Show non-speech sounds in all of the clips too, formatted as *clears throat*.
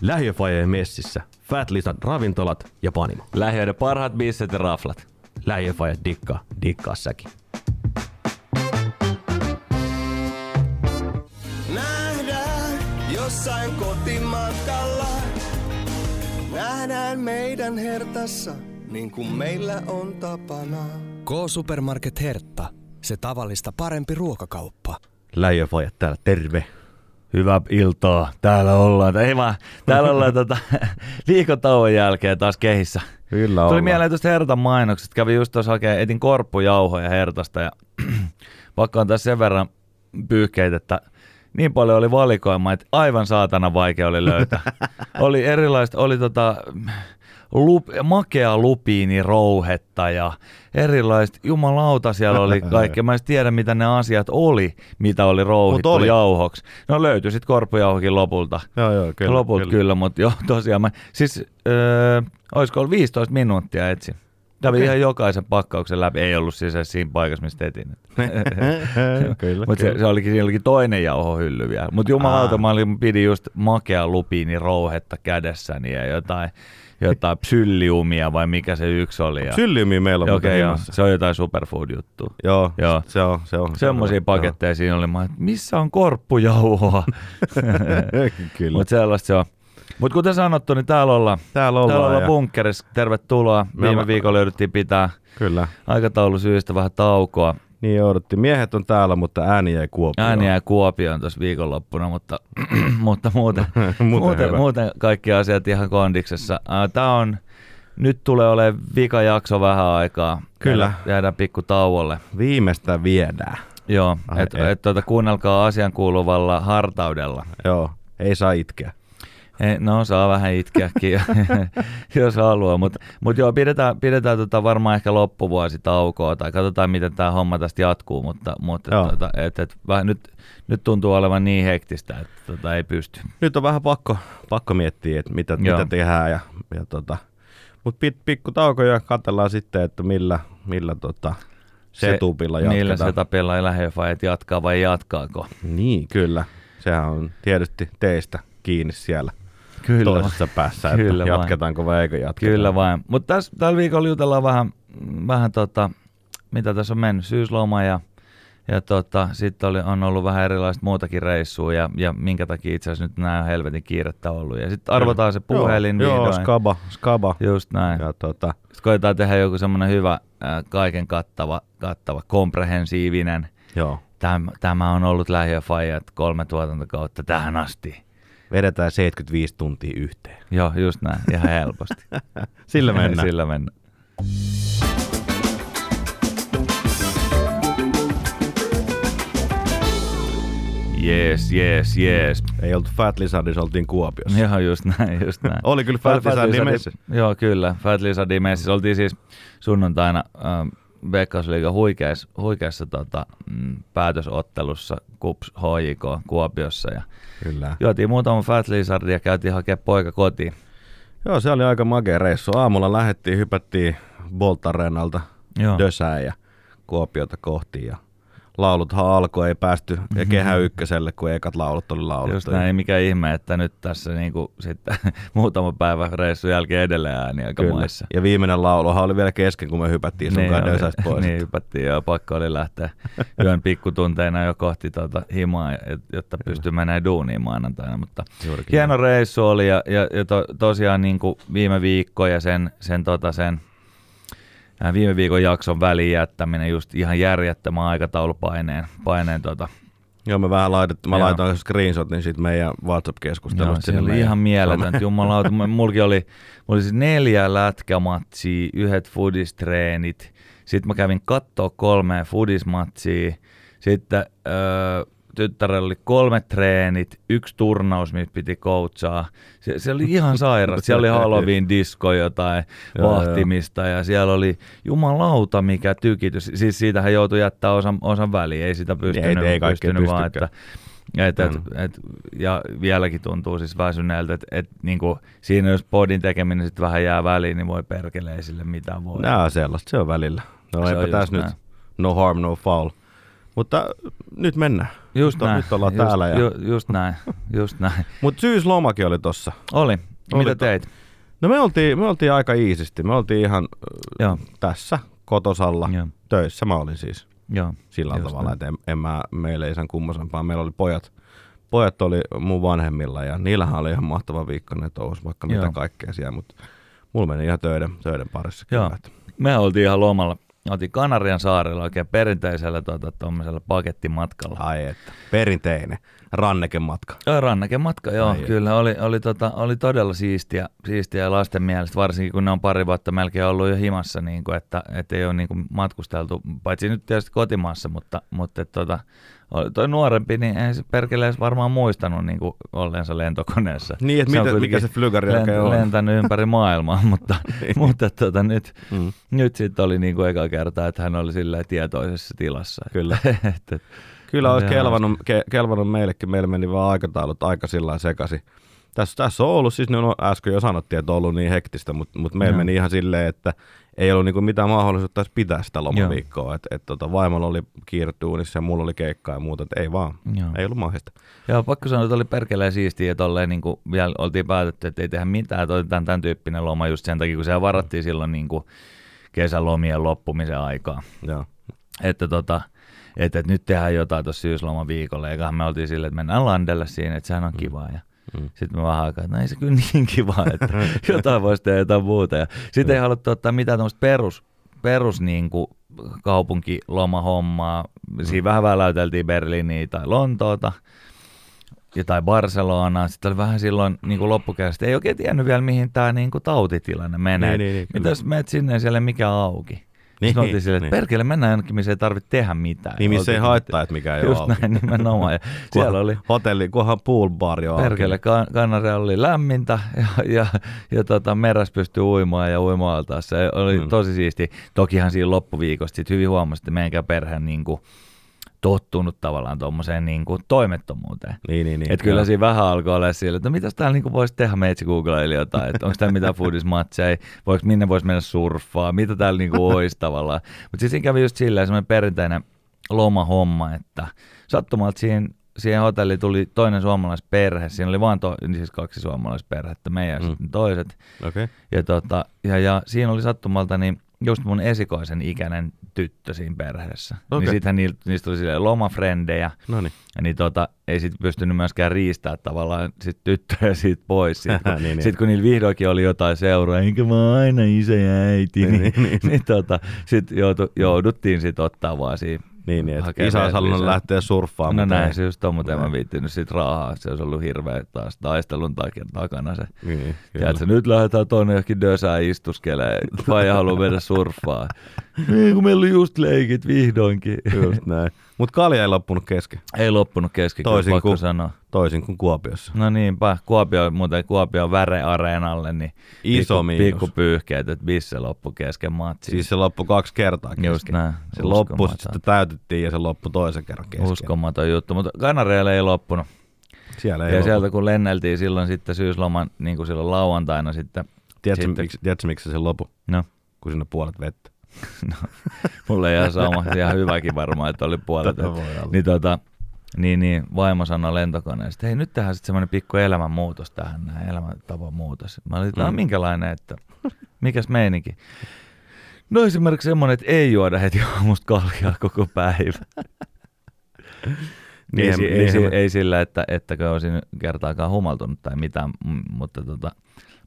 Lähiöfajeen messissä. Fat Lisan ravintolat ja panimo. Lähiöiden parhaat bisset ja raflat. Lähiöfaje dikkaa, dikkaa säkin. Nähdään jossain kotimatkalla. Nähdään meidän hertassa, niin kuin meillä on tapana. K-Supermarket Hertta. Se tavallista parempi ruokakauppa. Lähiöfaje täällä, terve. Hyvää iltaa. Täällä ollaan. Ei vaan, täällä ollaan tota, *laughs* viikon tauon jälkeen taas kehissä. Kyllä Tuli ollaan. mieleen tuosta Hertan mainokset. Kävin just tuossa hakemaan, etin korppujauhoja Hertasta ja *clears throat* pakko on tässä sen verran pyyhkeitä, että niin paljon oli valikoima, että aivan saatana vaikea oli löytää. *laughs* oli erilaista, oli tota, lup, makea lupiinirouhetta ja erilaista, jumalauta siellä oli *laughs* kaikkea. Mä en tiedä, mitä ne asiat oli, mitä oli rouhittu oli. jauhoksi. No löytyi sitten korppujauhokin lopulta. Joo, joo, kyllä. Lopulta kyllä, kyllä mutta joo, tosiaan mä, siis öö, olisiko ollut 15 minuuttia etsin. Kävin Okei. ihan jokaisen pakkauksen läpi, ei ollut siis siinä paikassa, mistä etin. *laughs* kyllä, Mutta se, se olikin, siinä olikin toinen jauhohylly vielä. Mutta jumalauta, Aa. mä olin, pidin just makea lupiini rouhetta kädessäni ja jotain, jotain psylliumia vai mikä se yksi oli. Ja, Sylliumi meillä on muuten joo, se on jotain superfood-juttua. Joo, Joo. se on. Se on Semmoisia Joo. paketteja siinä oli. Mä, että missä on korppujauhoa? *laughs* *laughs* Mutta sellaista se on. Mutta kuten sanottu, niin täällä ollaan. Täällä ollaan. Täällä ollaan ja- bunkkerissa. Tervetuloa. Me Viime ollaan- viikolla jouduttiin pitää Kyllä. aikataulusyistä vähän taukoa. Niin jouduttiin. Miehet on täällä, mutta ääni jäi Kuopioon. Ääni jäi Kuopioon tuossa viikonloppuna, mutta, *clears throat* mutta muuten, *laughs* Muuten muuten, muuten kaikki asiat ihan kondiksessa. Tämä on, nyt tulee olemaan vika jakso vähän aikaa. Kyllä. Jäädään, jäädään pikku tauolle. Viimeistä viedään. Joo, että ei. et, tuota, kuunnelkaa asian kuuluvalla hartaudella. Joo, ei saa itkeä. Ei, no saa vähän itkeäkin, *laughs* jos haluaa, mutta mut joo, pidetään, pidetään tota varmaan ehkä loppuvuosi taukoa tai katsotaan miten tämä homma tästä jatkuu, mutta, mutta Joo. tota, et, et, vähän nyt, nyt tuntuu olevan niin hektistä, että tota, ei pysty. Nyt on vähän pakko, pakko miettiä, että mitä, Joo. mitä tehdään. Ja, ja tota, mutta pit, pikku tauko ja katsellaan sitten, että millä, millä tota, setupilla Millä jatketaan. setupilla ei lähiöfajat jatkaa vai jatkaako? Niin, kyllä. Sehän on tietysti teistä kiinni siellä Kyllä, toisessa päässä, että Kyllä vain. jatketaanko vai eikö jatketa. Kyllä vain. Mutta tällä viikolla jutellaan vähän, vähän tota, mitä tässä on mennyt, syysloma ja, ja tota, sitten oli, on ollut vähän erilaista muutakin reissua ja, ja minkä takia itse asiassa nyt nämä on helvetin kiirettä ollut. Ja sitten arvotaan se puhelin joo, vihdoin. Joo, skaba, skaba. Just näin. Ja tota, Sitten koetaan tehdä joku semmoinen hyvä, kaiken kattava, kattava, komprehensiivinen. joo. Tämä, tämä on ollut lähiöfajat kolme tuotantokautta tähän asti. Vedetään 75 tuntia yhteen. Joo, just näin, ihan helposti. *laughs* Sillä mennään. Sillä mennään. Jees, jees, jees. Ei oltu Fat Lizardissa, oltiin Kuopiossa. Joo, just näin, just näin. Oli kyllä Fat Lizardin messissä. Joo, kyllä. Fat Lizardin messissä. Oltiin siis sunnuntaina ähm, Veikkausliigan huikeassa, huikeassa tota, mm, päätösottelussa KUPS HJK Kuopiossa. Ja Kyllä. juotiin muutama Fat Lizardia ja käytiin hakemaan poika kotiin. Joo, se oli aika makea reissu. Aamulla lähdettiin, hypättiin Bolt Arenalta Joo. Dösään ja Kuopiota kohti. Ja lauluthan alkoi, ei päästy ja kehä ykköselle, kun ekat laulut oli. Mhm. Just näin, ei mikä ihme, että nyt tässä niinku sitten *laughs* muutama päivä reissun jälkeen edelleen ääni aika Kyllä. maissa. Ja viimeinen lauluhan oli vielä kesken, kun me hypättiin sun kanssa oli. Dösästä pois. *laughs* Niin, hypättiin ja pakko oli lähteä *laughs* yön pikkutunteina jo kohti tuota himaa, jotta pystyy menemään duuniin maanantaina. Mutta Juurikin hieno reissu oli ja, ja, ja to, tosiaan niin kuin viime viikko ja sen, sen, tota, sen viime viikon jakson väliin jättäminen just ihan järjettömän aikataulupaineen paineen, tota, Joo, me vähän laitettiin, mä Joo. laitoin screenshotin siitä meidän Joo, WhatsApp-keskustelusta. se sinne oli meidän ihan mieletöntä, some- jumalauta. *laughs* Mulla- Mullakin oli, mulla oli siis neljä lätkämatsia, yhdet fudistreenit. Sitten mä kävin kattoo kolme fudismatsia. Sitten öö, tyttärellä oli kolme treenit, yksi turnaus, missä piti coachaa. Se, se oli ihan sairas. Siellä oli *laughs* Halloween disco jotain vahtimista ja siellä oli jumalauta mikä tykitys. Siis siitähän joutui jättää osan, osan väliin, ei sitä pystynyt, ei kaikkea pystynyt vaan, että Et, et, Mm. et, ja vieläkin tuntuu siis väsyneeltä, että et, niinku, siinä jos podin tekeminen sitten vähän jää väliin, niin voi perkele ei sille mitään voi. Nää sellaista, se on välillä. No Se eipä tässä nyt no harm, no foul. Mutta nyt mennään. Just nyt, on- näin. nyt ollaan just, täällä. Ja... Ju, just näin, just näin. *laughs* Mutta syyslomakin oli tossa. Oli. Oli Mitä to- teit? No me oltiin, me oltiin aika iisisti. Me oltiin ihan Joo, tässä kotosalla joo, töissä. Mä olin siis joo. sillä Just tavalla, että en, en mä, meillä ei sen kummosempaa. Meillä oli pojat, pojat oli mun vanhemmilla ja niillähän oli ihan mahtava viikko, ne touhus vaikka mitä Joo. kaikkea siellä, mutta mulla meni ihan töiden, töiden parissa Joo. kyllä. Me oltiin ihan lomalla. Oltiin Kanarian saarella oikein perinteisellä tuota, tuommoisella pakettimatkalla. Ai että, perinteinen rannekematka. Joo, rannekematka, joo, Ai kyllä. Oli, oli, tota, oli todella siistiä, siistiä lasten mielestä, varsinkin kun ne on pari vuotta melkein ollut jo himassa, niin kuin, että, että ei ole niin kuin matkusteltu, paitsi nyt tietysti kotimaassa, mutta, mutta että, tota, oli toi nuorempi, niin ei se perkele edes varmaan muistanut niin kuin olleensa lentokoneessa. Niin, että Se mitä, mikä se flygari oikein on. lentänyt ympäri *laughs* maailmaa, mutta, Niin. mutta tota, nyt, Mm, nyt sitten oli niin kuin eka kerta, että hän oli silleen tietoisessa tilassa. kyllä. *laughs* että, Kyllä olisi kelvannut, ke, kelvannut meillekin, meillä meni vaan aikataulut aika sillä sekaisin. Tässä, tässä on ollut, siis no, äsken jo sanottiin, että on ollut niin hektistä, mutta, mutta meillä Joo. meni ihan silleen, että ei ollut niinku mitään mahdollisuutta edes pitää sitä lomaviikkoa. Et, et, tota, vaimolla oli kiire duunissa ja mulla oli keikkaa ja muuta, että ei vaan, joo. ei ollut mahdollista. Joo, pakko sanoa, että oli perkeleen siistiä, että tolleen, niin vielä oltiin päätetty, että ei tehdä mitään, että otetaan tämän tyyppinen loma just sen takia, kun se varattiin silloin niin kuin kesälomien loppumisen aikaa. Joo. Että, tota, että, että nyt tehdään jotain tuossa syysloman viikolla, eiköhän me oltiin silleen, että mennään landelle siinä, että sehän on kivaa. Ja Mm. sitten me vähän aikaa, että no ei se kyllä niin kiva, että *laughs* jotain voisi tehdä jotain muuta. Ja sitten ei haluttu ottaa mitään tämmöistä perus, perus niin kuin kaupunkilomahommaa. Siinä vähän väläyteltiin Berliiniä tai Lontoota ja tai Barcelonaa. Sitten oli vähän silloin niin kuin loppukädessä, ei oikein tiennyt vielä, mihin tämä niin kuin tautitilanne menee. Niin, niin, niin, Mitä jos menet sinne ja siellä ei mikään auki? Niin, Niin, oltiin silleen, että niin. perkele, mennään jonnekin, missä ei tarvitse tehdä mitään. Niin missä ei haittaa, että mikä ei ole Just auki. näin nimenomaan. Ja *laughs* siellä oli Hotelli, kunhan pool bar jo perkele, kan- Kanaria oli lämmintä ja, ja, ja tota, meräs pystyi uimaan ja uimaaltaan. Se oli Mm. tosi siisti. Tokihan siinä loppuviikosta sit hyvin huomasi, että meidänkään perhe niin kuin, tottunut tavallaan tuommoiseen niin kuin, toimettomuuteen. Niin, niin, niin. Et kyllä siinä vähän alkoi olla sillä, että no mitäs täällä niinku voisi tehdä, meitsi googlaili jotain, että onko täällä mitään foodismatseja, voiko minne voisi mennä surffaa, mitä täällä niinku olisi tavallaan. Mutta siis siinä kävi just silleen semmoinen perinteinen lomahomma, että sattumalta siihen, siihen hotelliin tuli toinen suomalaisperhe, siinä oli vaan to, niin siis kaksi suomalaisperhettä, meidän Mm. mm. toiset, Okei. ja, tota, ja, ja siinä oli sattumalta niin just mun esikoisen ikäinen tyttö siinä perheessä. Okei. Niin sittenhän niistä, niistä oli silleen lomafrendejä, No niin. ja niin tota, ei sit pystynyt myöskään riistää tavallaan sit tyttöjä siitä pois. Sit *laughs* kun, Niin, niin. sit kun niillä vihdoinkin oli jotain seuraa, enkä mä oon aina isä ja äiti, Niin, niin, niin, niin, *laughs* niin. niin, tota, sit joutu, jouduttiin sit ottaa vaan siinä. Niin, niin että isä olisi halunnut lähteä surffaamaan. No näin ei. se just on, mutta en mä Näin. viittinyt sit rahaa. Se olisi ollut hirveä taas taistelun takia takana se. Niin. Tiedätkö, nyt lähdetään tuonne johonkin dösään istuskeleen. Vai haluaa mennä surffaa. *laughs* Niin, kun meillä oli just leikit vihdoinkin. Just näin. Mutta kalja ei loppunut kesken, Ei loppunut kesken, Toisin kuin- sanoa. toisin kuin Kuopiossa. No niinpä, Kuopio, muuten Kuopio väreareenalle, niin Iso pikku, miinus. pikku pyyhkeet, että bisse loppu kesken matsi. Siis se loppui kaksi kertaa kesken. Just näin. Se loppui, Uskomaton. sitten täytettiin ja se loppui toisen kerran kesken. Uskomaton juttu, mutta Kanareille ei loppunut. Siellä ei ja loppu. sieltä kun lenneltiin silloin sitten syysloman, niin kuin silloin lauantaina sitten, Tiedätkö, sitten- miksi, tiedätkö, miksi se lopu? no, Kun sinne puolet vettä. Mulle ihan sama, ihan hyväkin varmaan, että oli puolet. Niin, tota, niin, niin, vaimo sanoi lentokoneesta, hei nyt tehdään sitten semmoinen pikku elämänmuutos tähän, näin, elämäntavan muutos. Mä olin, että no, Mm. minkälainen, että mikäs meininki? No esimerkiksi semmoinen, että ei juoda heti aamusta kaljaa koko päivä. ei, si- ei, niinhän si- me- ei, sillä, että ettäkö olisin kertaakaan humaltunut tai mitään, mutta tota,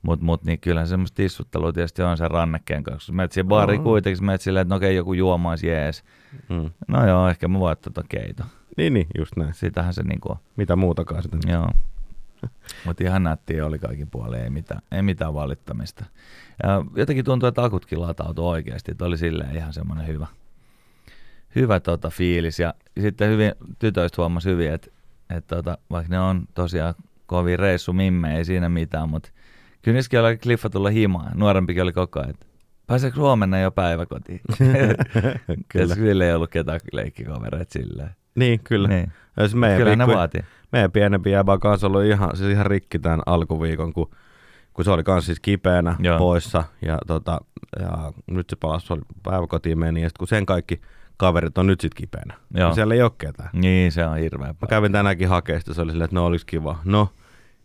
mut, mut, niin kyllä semmoista tissuttelua tietysti on sen rannekkeen kanssa. Menet siihen baariin Oo. kuitenkin, menet silleen, että no okei, joku juomaisi jees. Mm. No joo, ehkä mä voin tota keito. Niin, niin, just näin. Sitähän se niinku on. Mitä muutakaan sitten. Joo. *laughs* Mutta ihan nättiä oli kaikin puolin, ei mitään, ei mitään valittamista. Ja jotenkin tuntuu, että akutkin latautui oikeasti, että oli silleen ihan semmoinen hyvä, hyvä tota fiilis. Ja sitten hyvin, tytöistä huomasi hyvin, että, että tota, vaikka ne on tosiaan kovin reissu mimme, ei siinä mitään, mutta kyllä niissäkin oli kliffa tulla himaan. Nuorempikin oli koko ajan, pääseekö huomenna jo päiväkotiin? *laughs* Kyllä. Sillä ei ollut ketään leikkikavereita silleen. Niin, kyllä. Niin. Siis meidän, Kyllä ne pikku, vaatii. meidän pienempi jäbä kanssa ollut ihan, siis ihan rikki tämän alkuviikon, kun, kun se oli kanssa siis kipeänä Joo. poissa. Ja, tota, ja nyt se palasi, se oli päiväkotiin meni. Ja sit kun sen kaikki kaverit on nyt sit kipeänä. Joo. Niin siellä ei ole ketään. Niin, se on hirveä Mä kävin tänäänkin hakeista, se oli silleen, että no oliks kiva. No,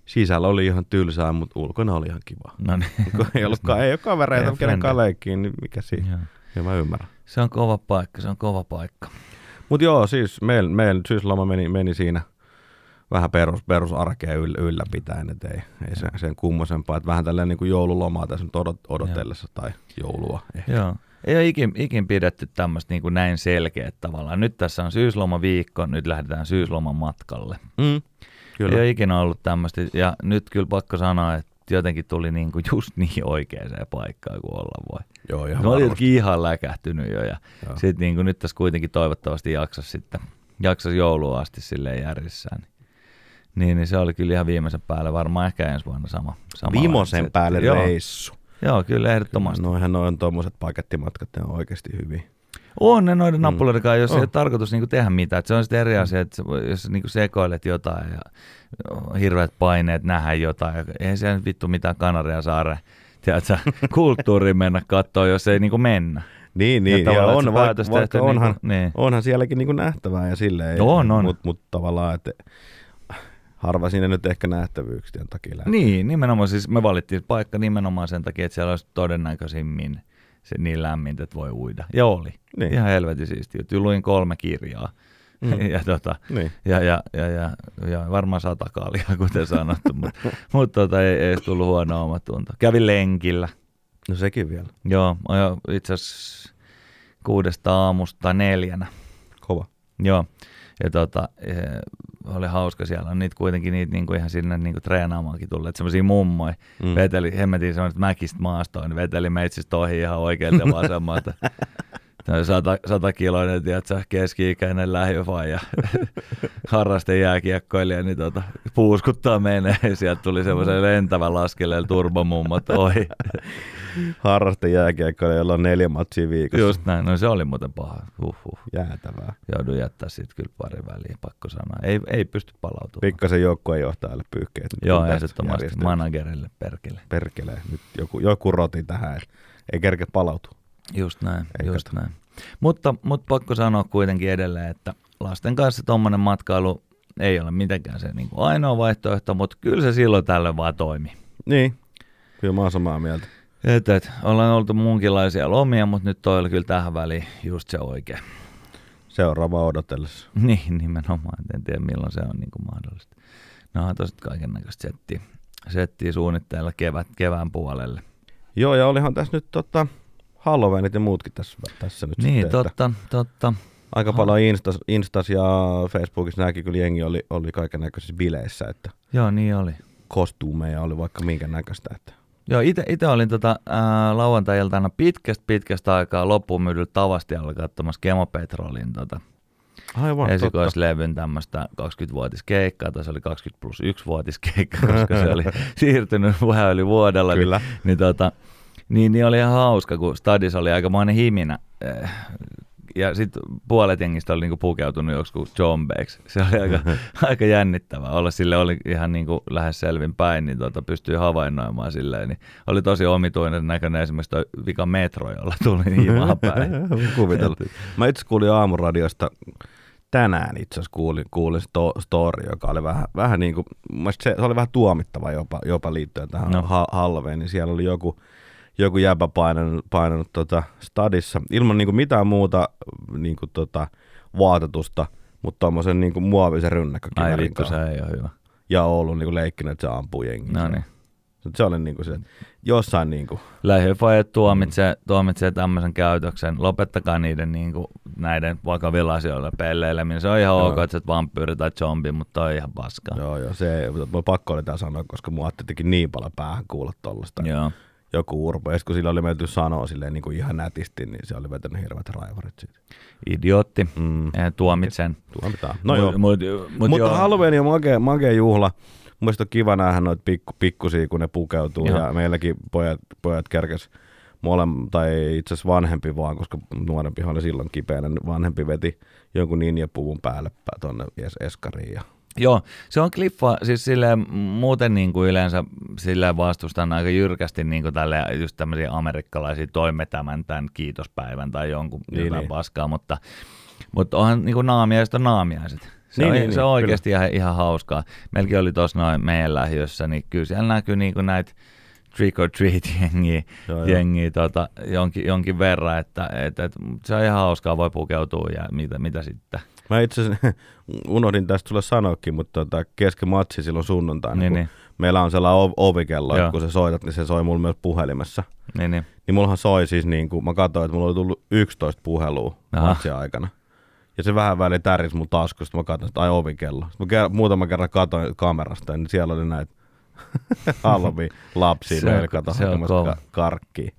sisällä oli ihan tylsää, mutta ulkona oli ihan kiva. No niin. *laughs* Ei, ollut, ei ole kavereita, Ei kenen leikkiin, niin mikä siinä. Joo. Ja mä ymmärrän. Se on kova paikka, se on kova paikka. Mutta joo, siis meillä meil syysloma meni, meni siinä vähän perus, perusarkea yl, ylläpitäen, että ei, ei sen, sen kummosempaa. Että vähän tällainen niin kuin joululomaa tässä nyt odot, odotellessa tai joulua. Ehkä. Joo. Ei ole ikin, ikin pidetty tämmöistä niin kuin näin selkeä tavallaan. Nyt tässä on syyslomaviikko, nyt lähdetään syysloman matkalle. Mm, Kyllä. Ei ole ikinä ollut tämmöistä. Ja nyt kyllä pakko sanoa, että jotenkin tuli niin kuin just *laughs* niin oikeaan paikkaan kuin olla voi. Joo, ihan olin varmasti. jotenkin ihan läkähtynyt jo ja Joo. sitten niin kuin nyt tässä kuitenkin toivottavasti jaksas sitten, jaksas jouluun asti silleen järjissään. Niin, niin se oli kyllä ihan viimeisen päälle, varmaan ehkä ensi vuonna sama. sama Viimosen päälle Joo. reissu. Joo, kyllä ehdottomasti. Noihän noin tuommoiset pakettimatkat, ne on oikeasti hyviä. On ne noiden nappuloiden kanssa, jos On. ei ole tarkoitus niinku tehdä mitään. Et se on sitten eri asia, että jos niinku sekoilet jotain ja hirveät paineet nähdä jotain. ja Eihän se nyt vittu mitään Kanaria saare, tiedätkö, *laughs* kulttuuriin mennä katsoa, jos ei niinku mennä. Niin, Ja niin. Ja, tavallaan, on, että vaikka, vaikka onhan, niinku- niin. onhan sielläkin niin kuin nähtävää ja silleen. On, on. Mutta mut tavallaan, että harva sinne nyt ehkä nähtävyyksien takia lähtee. Niin, nimenomaan siis me valittiin paikka nimenomaan sen takia, että siellä olisi todennäköisimmin se niin lämmintä, että voi uida. Ja oli. Niin. Ihan helvetin siistiä. Luin kolme kirjaa. Mm. *laughs* ja, tota, Niin. ja, ja, ja, ja, ja, varmaan sata kaljaa, *laughs* kuten sanottu, mutta *laughs* mut, tota, ei, ei tullut huono omatunto. Kävin lenkillä. No sekin vielä. Joo, jo itse asiassa kuudesta aamusta neljänä. Kova. Joo, ja tota, eh, oli hauska siellä. On niitä kuitenkin niitä niinku ihan sinne niinku treenaamaankin tulleet. Semmoisia mummoja. Mm. Veteli, hemmetin semmoiset mäkistä maastoon, niin veteli meitsistä ohi ihan oikealta ja vasemmalta. *laughs* Sata, sata kiloinen, tiedätkö, keski-ikäinen lähiöfaija, *laughs* harraste jääkiekkoilija, niin tota, puuskuttaa menee. Sieltä tuli semmoisen lentävän laskeleella turbomummot ohi. Harraste jääkiekkoja, jolla on neljä matsia viikossa. Just näin, no se oli muuten paha. Huhhuh. Jäätävää. Joudun jättää siitä kyllä pari väliä, pakko sanoa. Ei, ei pysty palautumaan. Pikkasen joukkueen johtajalle pyyhkeet. Joo, ehdottomasti. Managerille perkele. Perkelee. Nyt joku, joku roti tähän, että ei kerke palautua. Just näin, Ei just kato. näin. Mutta, mutta pakko sanoa kuitenkin edelleen, että lasten kanssa tuommoinen matkailu ei ole mitenkään se niin kuin ainoa vaihtoehto, mutta kyllä se silloin tällöin vaan toimi. Niin. Kyllä mä oon samaa mieltä. Et, et, ollaan oltu muunkinlaisia lomia, mutta nyt toi oli kyllä tähän väliin just se oikea. Seuraava odotellessa. *laughs* Niin, nimenomaan. En tiedä milloin se on niin kuin mahdollista. No on tosta kaiken näköistä settiä, settiä suunnitteilla kevät, kevään puolelle. Joo, ja olihan tässä nyt tota, Halloweenit ja muutkin tässä, tässä nyt Niin, sitten, että totta, totta. Aika paljon Instas, Instas ja Facebookissa näki kyllä jengi oli, oli kaiken näköisissä bileissä, että Joo, niin oli. kostuumeja oli vaikka minkä näköistä. Että. Joo, itse olin tota, lauantai-iltana pitkästä pitkästä aikaa loppuun myydyllä tavastialla katsomassa Kemopetrolin tota, Aivan, esikoislevyn tämmöistä 20-vuotiskeikkaa, tai se oli 20 plus 1-vuotiskeikka, koska se oli *laughs* siirtynyt vähän yli vuodella. Kyllä. Niin, niin, tota, niin, niin oli ihan hauska, kun Stadis oli aikamoinen himinä. Eh, Ja sitten puolet jengistä oli niinku pukeutunut joksikin zombeiksi. Se oli aika, *laughs* aika jännittävää. Olla sille oli ihan niinku lähes selvin päin, niin tota, pystyy havainnoimaan silleen. Niin oli tosi omituinen näköinen esimerkiksi toi vika metro, jolla tuli himaa *laughs* päin. Kuvitella. Mä itse kuulin aamuradiosta tänään itse asiassa kuulin, kuulin sto, story, joka oli vähän, vähän niin kuin, se, se, oli vähän tuomittava jopa, jopa liittyen tähän no. Ha, Halloween, niin siellä oli joku, joku jäbä painanut, painanut tota stadissa ilman niin kuin mitään muuta niin kuin tota, vaatetusta, mutta tuommoisen niin kuin muovisen Ai rynnäkkökivärin vittu, se ei ole hyvä. Ja ollut niin kuin leikkinyt, että se ampuu jengiä. No niin. Se oli niin kuin se, jossain niin kuin, Lähiöfajat tuomitsee, tuomitsee tämmöisen käytöksen. Lopettakaa niiden niin kuin, näiden vakavilla asioilla pelleileminen. Se on ihan Joo. ok, että sä oot vampyyri tai zombi, mutta on ihan paskaa. joo, joo, se, mulla pakko oli tämä sanoa, koska mua teki niin paljon päähän kuulla tollasta. Joo. Joku urpo. Ja kun sillä oli menty sanoa silleen niin kuin ihan nätisti, niin se oli vetänyt hirveät raivarit siitä. Idiootti. Mm. Eh, Tuomitsen. Tuomitaan. No Mut- joo. Mut, mut Mutta joo. Halloween on makea, makea juhla. Mielestäni on kiva nähdä noita pikku, pikkusia, kun ne pukeutuu. Joo. Ja meilläkin pojat, pojat kerkes molem, tai itse asiassa vanhempi vaan, koska nuorempi oli silloin kipeänä, niin vanhempi veti jonkun ninjapuvun päälle tuonne es- eskariin ja Joo, se on kliffa, siis silleen, muuten niin kuin yleensä sillä vastustan aika jyrkästi niin kuin tälle, just tämmöisiä amerikkalaisia toimme tämän, tämän kiitospäivän tai jonkun Niin, jotain niin. paskaa, mutta, mutta onhan niin kuin naamiaiset on naamiaiset. Se, Niin, on, niin, se on niin, oikeasti ihan, ihan hauskaa. Meilläkin oli tuossa noin meidän lähiössä, niin kyllä siellä näkyy niin kuin näitä trick or treat *laughs* jengiä, Joo, joo. jengiä tota, jonkin, jonkin verran, että, että, että se on ihan hauskaa, voi pukeutua ja mitä, mitä sitten. Mä itse asiassa *laughs* unohdin tästä sulle sanoakin, mutta tota, kesken matsi silloin sunnuntaina, Niin, niin. meillä on sellainen ov- ovikello, Joo. että kun sä soitat, niin se soi mulla myös puhelimessa. Niin, niin. Niin mullahan soi siis niin kuin, mä katsoin, että mulla oli tullut 11 puhelua Aha. matsin aikana. Ja se vähän väliin täris mun taskusta, mä katsoin, että ai ovikello. Sitten mä ker- muutaman kerran katsoin kamerasta, niin siellä oli näitä *laughs* Halloween lapsia Se on- se on ka- karkkia.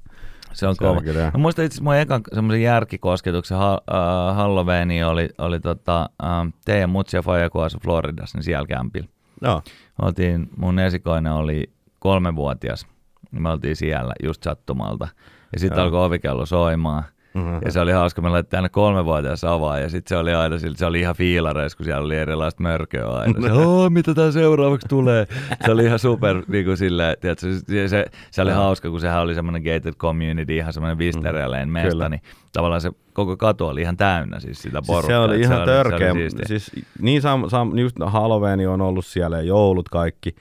Se on Se kova. kyllä. Mä muistan itse mun ekan semmoisen järkikosketuksen ha- äh, Halloweeni oli, oli tota, äh, teidän mutsi ja faija, Floridassa, niin siellä kämpillä. Joo. Oltiin, mun esikoinen oli kolmevuotias, niin me oltiin siellä just sattumalta. Ja sitten alkoi ovikello soimaan. Mhm. Ja se oli hauska, me laitettiin aina kolmevuotias avaa ja sitten se oli aina se oli ihan fiilareis, kun siellä oli erilaista mörköä aina. Se, mitä tää seuraavaksi tulee? Se oli ihan super, niin kuin silleen, tiedätkö, se, se, se oli hauska, kun sehän oli semmoinen gated community, ihan semmoinen Visterialeen mesta, Kyllä. niin tavallaan se koko katu oli ihan täynnä siis sitä Siis porukkaa. se oli ihan se törkeä. oli siistiä. siis niin sam, sam, just Halloween on ollut siellä ja joulut kaikki.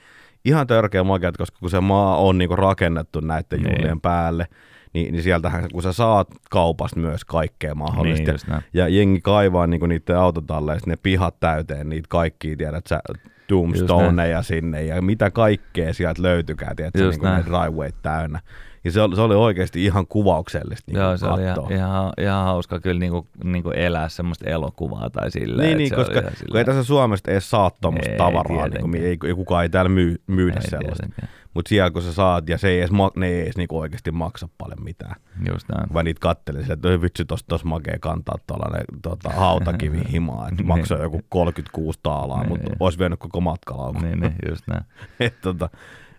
Ihan törkeä makeat, koska kun se maa on niinku rakennettu näiden Niin. juhlien päälle, niin, niin sieltähän kun sä saat kaupasta myös kaikkea mahdollista. Niin, ja jengi kaivaa niinku niiden autotalleista ne pihat täyteen, niitä kaikkia, tiedät sä, Tombstoneja sinne ja mitä kaikkea sieltä löytykää, tiedätkö, niinku ne drivewayt täynnä. Ja se oli, se oli oikeasti ihan kuvauksellista niin Joo, se oli ihan, ihan, ihan hauska kyllä niinku, niinku elää semmoista elokuvaa tai silleen. Niin, niin koska kun ei silleen- tässä Suomesta edes saa tuommoista tavaraa, niin kuin, ei kukaan ei täällä myy, myydä Ei sellaista. tietenkään. Mutta siellä kun sä saat, ja se ei edes, ne ei edes niinku oikeasti maksa paljon mitään. Just näin. Vaan niitä kattelin sille, että "Oi vitsi, tossa, tossa makee kantaa tuollainen tota, hautakivi *laughs* himaa, että maksaa joku 36 taalaa, Niin, mutta niin. olisi vienyt koko matkalaukun. niin, niin, just näin. *laughs* Et, tota,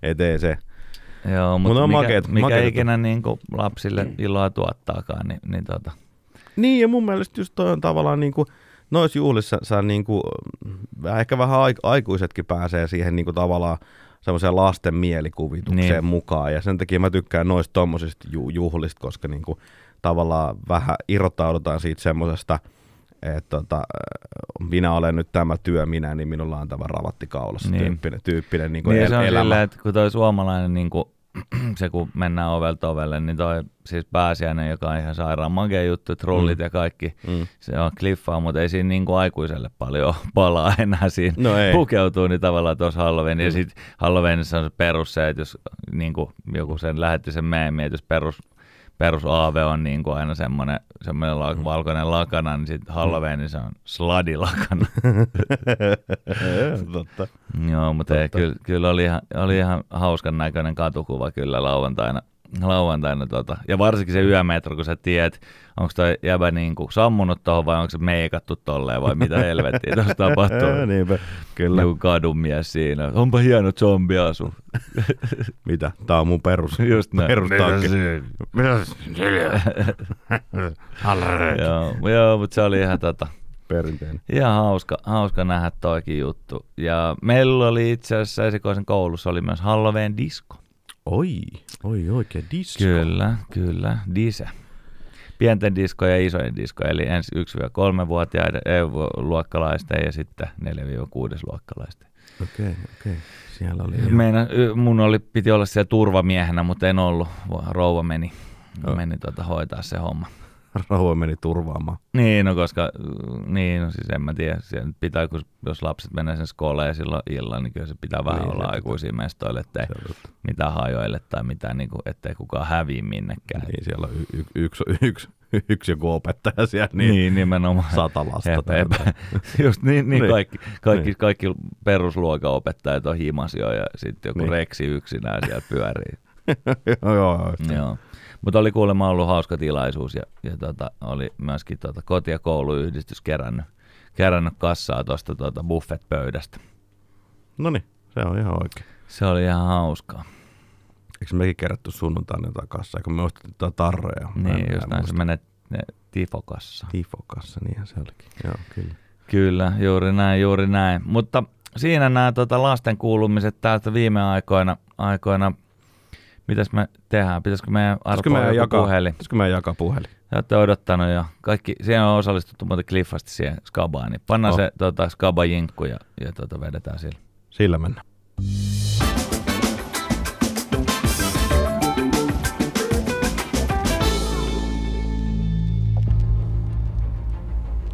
et ei se. Joo, Mut mutta on mikä, makeet- mikä makeet- ikinä niin lapsille iloa tuottaakaan, niin, niin tota, Niin, ja mun mielestä just toi on tavallaan niin kuin, noissa juhlissa sä niin kuin, ehkä vähän aik- aikuisetkin pääsee siihen niin kuin tavallaan semmoiseen lasten mielikuvitukseen Niin. mukaan. Ja sen takia mä tykkään noista tommosista ju- juhlista, koska niin kuin, tavallaan vähän irrottaudutaan siitä semmoisesta, että tota, minä olen nyt tämä työ minä, niin minulla on tämä ravatti kaulassa Niin. tyyppinen, tyyppinen niin kuin niin el- se on elämä. silleen, että kun toi suomalainen, niin kuin, se kun mennään ovelta ovelle, niin toi siis pääsiäinen, joka on ihan sairaan makea juttu, trullit Mm. ja kaikki, Mm. se on kliffaa, mutta ei siinä niin kuin aikuiselle paljon *laughs* palaa enää siinä No ei. pukeutuu, niin tavallaan tuossa Halloween. Ja Mm. sitten Halloweenissa on se perus se, että jos niin kuin joku sen lähetti sen meemi, että jos perus, perus aave on niin kuin aina semmoinen, semmoinen la- valkoinen lakana, niin sitten Halloweenissa on sladilakana. *laughs* Totta. Joo, mutta ei, kyllä, kyllä oli, ihan, oli ihan hauskan näköinen katukuva kyllä lauantaina. Lauantaina tota. Ja varsinkin se yömetro, kun sä tiedät, onko toi jäbä niin kuin sammunut tuohon vai onko se meikattu tolleen vai mitä helvettiä tuossa *laughs* tapahtuu. Niinpä, kyllä. Joku kadunmies siinä. Onpa hieno zombiasu. *laughs* Mitä? Tää on mun perus. *laughs* Just näin. Perustakki. joo, joo, mutta se oli ihan tota, Perinteinen. Ihan hauska, hauska nähdä toikin juttu. Ja meillä oli itse asiassa esikoisen koulussa oli myös Halloween disco. Oi, oi oikein disco. Kyllä, kyllä, dise. Pienten disko ja isojen disko, eli ensin 1-3-vuotiaiden eh, luokkalaisten ja sitten 4-6-luokkalaisten. Okei, okay, okei. Okay. Siellä oli. Meina, mun oli, piti olla siellä turvamiehenä, mutta en ollut. Rouva meni, Joo. meni tuota, hoitaa se homma. Rauha meni turvaamaan. Niin, no koska, niin, no siis en mä tiedä, siellä pitää, kun, jos lapset menee sen skooleen silloin illalla, niin kyllä se pitää vähän Niin, olla aikuisia mestoille, ettei mitään hajoille tai mitään, niin kuin, ettei kukaan häviä minnekään. Niin, siellä on y- y- yksi, yksi, yksi joku opettaja siellä, niin, niin nimenomaan. sata lasta. Epä, epä. *laughs* Just niin, niin, Niin. kaikki, kaikki, Niin. kaikki perusluokan opettajat on himas jo ja sitten joku Niin. reksi yksinään siellä pyörii. *laughs* joo, joo, joo. Joo. Mutta oli kuulemma ollut hauska tilaisuus ja, ja tota, oli myöskin tota, koti- ja kouluyhdistys kerännyt, kerännyt kassaa tuosta tota buffet-pöydästä. No niin, se on ihan oikein. Se oli ihan hauskaa. Eikö mekin kerätty sunnuntaina jotain kassaa, kun me ostettiin jotain en- Niin, mä just en näin, se menee ne tifokassa. Tifokassa, niinhän se olikin. Joo, kyllä. Kyllä, juuri näin, juuri näin. Mutta siinä nämä tota, lasten kuulumiset täältä viime aikoina, aikoina mitäs me tehdään? Pitäisikö meidän arpoa meidän joku jakaa, puhelin? pitäisikö meidän jakaa puhelin? Te olette odottanut jo. Kaikki, siihen on osallistuttu muuten kliffasti siihen skabaan, niin pannaan Oh. se tota, skaba-jinkku ja, ja tota, vedetään sillä. Sillä mennään.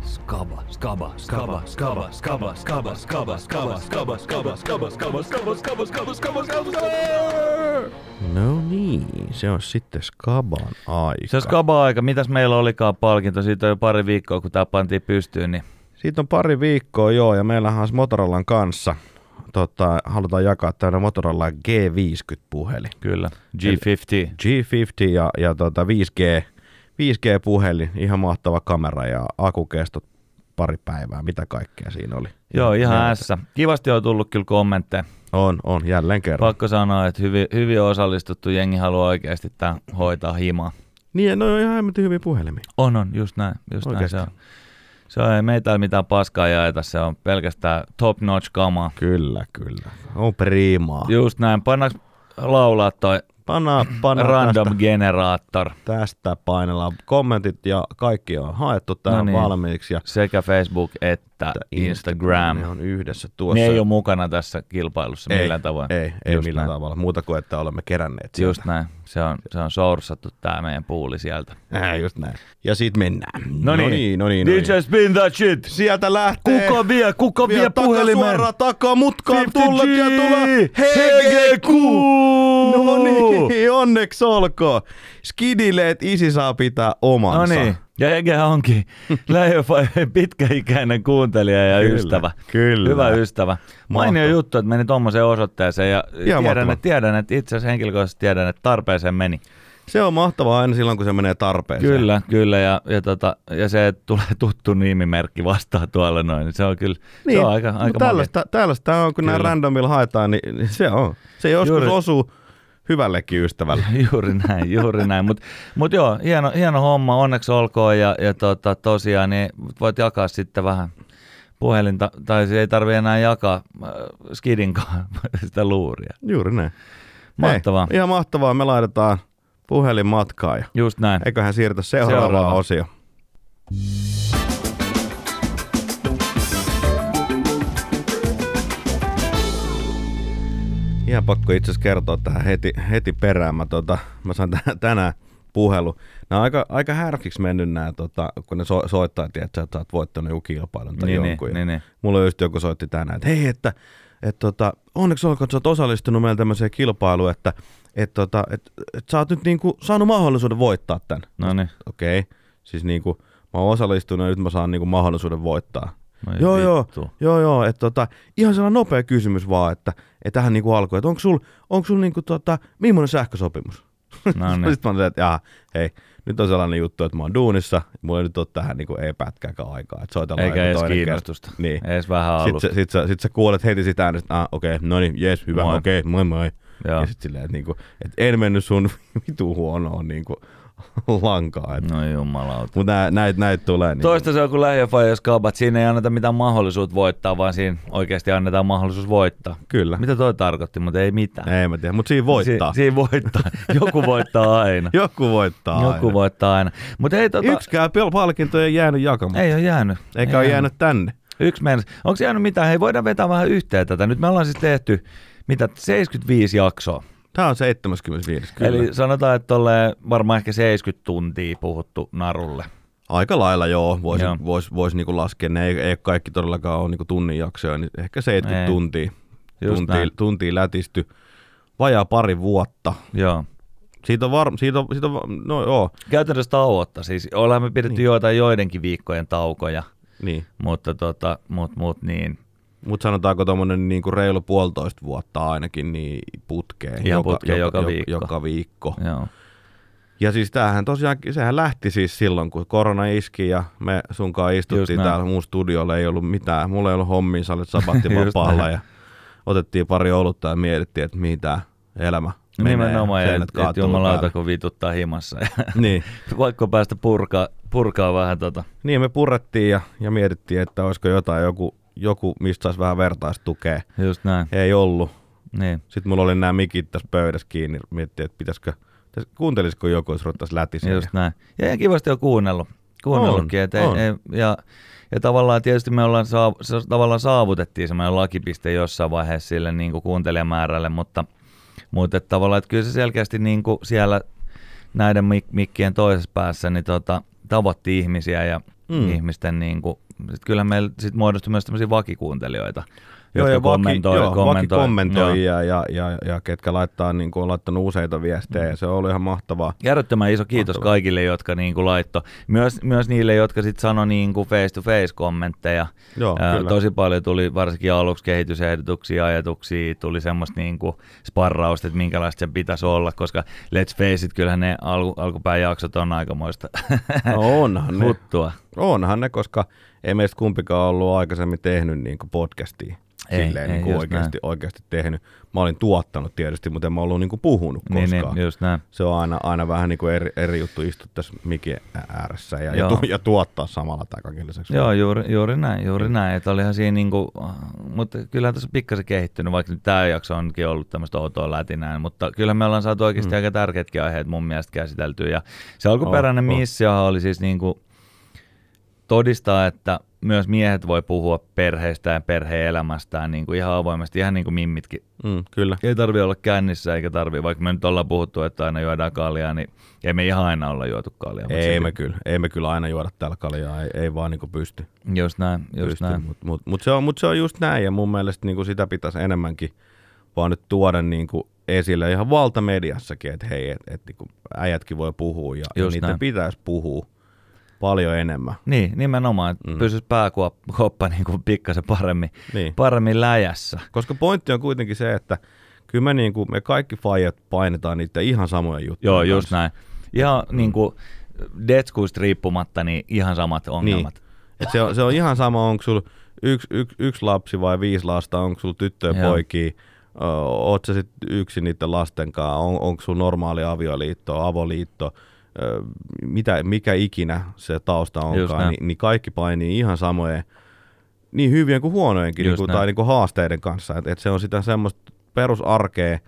Skaba, skaba, skaba, skaba, skaba, skaba, skaba, skaba, skaba, skaba, skaba, skaba, skaba, skaba, skaba, skaba, skaba, skaba. No niin, se on sitten Skaban aika. Se on skaba-aika. Mitäs meillä olikaan palkinto? Siitä on jo pari viikkoa, kun tämä pantiin pystyyn, niin Siitä on pari viikkoa joo, ja meillähän on Motorollan kanssa tota, halutaan jakaa tämmöinen Motorola G50-puhelin. kyllä. G50. G50 ja, ja tota 5G, 5G-puhelin, ihan mahtava kamera ja akukestot pari päivää, mitä kaikkea siinä oli. Joo, ihan ässä. Kivasti on tullut kyllä kommentteja. On, on, jälleen kerran. Pakko sanoa, että hyvin, hyvin osallistuttu jengi haluaa oikeasti tämän hoitaa himaa. Niin, no on ihan hemmetin hyviä puhelimia. On, on, just näin. Just näin Oikeasti. se on. Se on, ei meitä mitään paskaa jaeta, se on pelkästään top notch kamaa. Kyllä, kyllä. On priimaa. Just näin, pannaanko laulaa toi Panna, panna random tästä, generaattor tästä painellaan. Kommentit ja kaikki on haettu tähän No niin. valmiiksi. Ja sekä Facebook että Instagram. Ne on yhdessä Ne tuossa. ei ole mukana tässä kilpailussa ei, millään tavoin. Ei, ei Just millään näin. tavalla. Muuta kuin, että olemme keränneet sieltä. Just näin. Se on, se on sourcattu tää meidän puuli sieltä. Äh, just näin. Ja sit mennään. No niin, no niin, no no. DJ spin that shit! Sieltä lähtee. Kuka vie, kuka vie, Vie puhelimen? suoraan takaa mutkaan 50G! tullut ja tulee HGQ! No niin, onneksi olkoon. Skidileet isi saa pitää No omansa. niin, ja Egehän onkin *laughs* pitkäikäinen kuuntelija ja Kyllä, ystävä. kyllä. Hyvä ystävä. Mainio Mahtava. juttu, että meni tuommoiseen osoitteeseen ja tiedän mahtava. että, tiedän, että itse asiassa henkilökohtaisesti tiedän, että tarpeeseen meni. Se on mahtavaa aina silloin, kun se menee tarpeeseen. Kyllä, kyllä. Ja, ja, tota, ja se, että tulee tuttu nimimerkki vastaan tuolla noin, niin se on kyllä Niin, se on aika, aika tällaista, tällaista on, kun nämä Kyllä. randomilla haetaan, niin niin se on. Se joskus Juuri. osuu hyvällekin ystävälle. *laughs* Juuri näin, juuri näin. Mutta mut joo, hieno, hieno homma, onneksi olkoon. Ja, ja tota, tosiaan niin voit jakaa sitten vähän puhelinta, tai se ei tarvi enää jakaa äh, skidinkaan *laughs* sitä luuria. Juuri näin. Mahtavaa. Hei, ihan mahtavaa. Me laitetaan puhelin matkaan ja Just näin. eiköhän siirrytä seuraavaan Seuraava. osioon. Ihan pakko itse asiassa kertoa tähän heti, heti perään. Mä, tota, mä sain tä- tänään puhelu. Nämä on aika, aika härkiksi mennyt nämä, tota, kun ne so, soittaa, tiedätkö, että sä oot voittanut joku kilpailun tai Niin, niin, jonkun. niin, niin. Mulla just joku soitti tänään, että hei, että et, tota, onneksi olkoon, että sä oot osallistunut meillä tämmöiseen kilpailuun, että et, tota, et, et sä oot nyt niinku saanut mahdollisuuden voittaa tämän. No niin. Okei, okay. siis niinku mä oon osallistunut ja nyt mä saan niinku mahdollisuuden voittaa. No joo, joo, vittu. joo, joo, että tota, ihan sellainen nopea kysymys vaan, että et tähän niinku alkoi, että onko sul, onko sul niinku tota, millainen sähkösopimus? No *laughs* niin. Sitten mä olin, että jaha, hei, nyt on sellainen juttu, että mä oon duunissa, mulla ei nyt ole tähän niinku ei pätkääkään aikaa, että soitellaan Eikä edes kiinnostusta. kerta. Niin. Edes vähän Sitten alusta. sä, sit sä, sit sä kuulet heti sitä äänestä, ah, okei, okay, no niin, jes, hyvä, Moi. okei, okay, moi moi. Joo. Ja sitten silleen, että niinku, et en mennyt sun *laughs* vitu huonoon niinku, *laughs* lankaa. Et. No jumalauta. Mutta näitä näit tulee. Niinku, Toista se on kuin lähiöfaijas kaupat. Siinä ei anneta mitään mahdollisuutta voittaa, vaan siinä oikeasti annetaan mahdollisuus voittaa. Kyllä. Mitä toi tarkoitti, mutta ei mitään. Ei mä tiedä, mutta siinä voittaa. Si- siinä voittaa. *laughs* Joku voittaa aina. Joku voittaa Joku aina. voittaa aina. Mutta ei tota, Yksikään pal- palkinto ei jäänyt jakamaan. ei ole jäänyt. Eikä ei ole jäänyt tänne. Yksi meinas. Onko jäänyt mitään? Hei, voidaan vetää vähän yhteen tätä. Nyt me ollaan siis tehty, mitä, 75 jaksoa. Tämä on 75. Kyllä. Eli sanotaan, että tolleen varmaan ehkä 70 tuntia puhuttu narulle. Aika lailla joo, voisi Joo. vois, vois niinku laskea. Ne ei, ei kaikki todellakaan ole niinku tunnin jaksoja, niin ehkä 70 Ei. tuntia, Just tuntia, näin. tuntia lätisty. Vajaa pari vuotta. Joo. Siitä on varm, siitä on, siitä on, no joo, Käytännössä tauotta. Siis ollaan me pidetty Niin. joitain joidenkin viikkojen taukoja, niin. mutta tota, mut, mut niin. Mutta sanotaanko tuommoinen niinku reilu puolitoista vuotta ainakin niin putkeen. Ihan putkeen joka joka, viikko. Joka viikko. Joo. Ja siis tämähän tosiaan, sehän lähti siis silloin, kun korona iski ja me sunkaan istuttiin täällä mun studiolla, ei ollut mitään, mulla ei ollut hommia, sä olit vapaalla ja otettiin pari olutta ja mietittiin, että mihin tää elämä menee Nimenomaan, seinät et, jumalauta kun vituttaa himassa. *laughs* Niin. Vaikka päästä purkaa, purkaa vähän tota. niin, me purrettiin ja, ja mietittiin, että olisiko jotain joku, joku mistä saisi vähän vertaistukea. Just näin. Ei ollut. Niin. Sitten mulla oli nämä mikit tässä pöydässä kiinni. Miettii, että pitäisikö, pitäis- kuuntelisiko joku, jos ruvettaisiin lätisiä. Just näin. Ja ihan kivasti on kuunnellut. Kuunnellutkin. On, et ei, on. ei, ja, ja tavallaan tietysti me ollaan saav, tavallaan saavutettiin semmoinen lakipiste jossain vaiheessa sille niin kuin kuuntelijamäärälle, mutta, mutta että tavallaan, että kyllä se selkeästi niin kuin siellä näiden mik- mikkien toisessa päässä niin tota, tavoitti ihmisiä ja mm. ihmisten niin kuin, sit kyllä meillä sit muodostui myös tämmöisiä vakikuuntelijoita, Joo, jotka ja vaki, kommentoi, joo, kommentoi, vaki kommentoi joo. ja, ja, ja, ja, ketkä laittaa, niin kuin, on laittanut useita viestejä. Mm. Se ollut ihan mahtavaa. Järjettömän iso kiitos Mahtavaa. kaikille, jotka niin kuin laitto. Myös, myös niille, jotka sitten sanoi niin kuin face-to-face kommentteja. Joo, Ää, kyllä. tosi paljon tuli varsinkin aluksi kehitysehdotuksia, ajatuksia, tuli semmoista niin kuin sparrausta, että minkälaista sen pitäisi olla, koska let's face it, kyllähän ne alku, alkupään jaksot on aikamoista No onhan ne, *laughs* huttua. onhan ne, koska ei meistä kumpikaan ollut aikaisemmin tehnyt niin kuin podcastia. Ei, Silleen ei, niin kuin oikeasti, oikeasti tehnyt. Mä olin tuottanut tietysti, mutta en mä ollut niin kuin puhunut Niin, koskaan. niin, just näin. Se on aina, aina vähän niin kuin eri, eri juttu istua tässä mikin ääressä ja, ja, tu, ja tuottaa samalla tai kaiken lisäksi. Joo, juuri, juuri näin, juuri näin. Että olihan siinä niinku, mutta kyllähän tässä on pikkasen kehittynyt, vaikka nyt tämä jakso onkin ollut tämmöistä outoa lätinää, mutta kyllä me ollaan saatu oikeasti mm. aika tärkeätkin aiheet mun mielestä käsiteltyä. Ja se alkuperäinen On, on. missiohan oli siis niinku todistaa, että myös miehet voi puhua perheistä ja perhe-elämästään niin kuin ihan avoimesti, ihan niin kuin mimmitkin. Mm, kyllä. Ei tarvi olla kännissä eikä tarvi, vaikka me nyt ollaan puhuttu, että aina juodaan kaljaa, niin ei me ihan aina olla juotu kaljaa. Ei silti- me, kyllä, ei me kyllä aina juoda täällä kaljaa, ei, ei vaan niin kuin pysty. Just näin, just pysty. näin. Mutta mut, mut se, on, mut se on just näin ja mun mielestä niin kuin sitä pitäisi enemmänkin vaan nyt tuoda niin kuin esille ihan valtamediassakin, että hei, että et, niin äijätkin voi puhua ja, ja näin. pitäisi puhua paljon enemmän. Niin, nimenomaan, että Mm. pysyisi pääkoppa niin kuin pikkasen paremmin, Niin. paremmin läjässä. Koska pointti on kuitenkin se, että kyllä me, niin kuin, me kaikki faijat painetaan niitä ihan samoja juttuja. Joo, just näin. Ihan mm. niin kuin detskuista riippumatta, niin ihan samat ongelmat. Niin. Et se, on, se on ihan sama, onko sulla yksi, yksi, yksi lapsi vai viisi lasta, onko sulla tyttöjä Joo. poikia, oot sä sitten yksin niiden lasten kanssa, on, onko sulla normaali avioliitto, avoliitto, mitä, mikä ikinä se tausta onkaan, niin, niin kaikki painii ihan samojen, niin hyvien kuin huonojenkin niin kuin, tai niin kuin haasteiden kanssa. Et, et se on sitä semmoista perusarkea,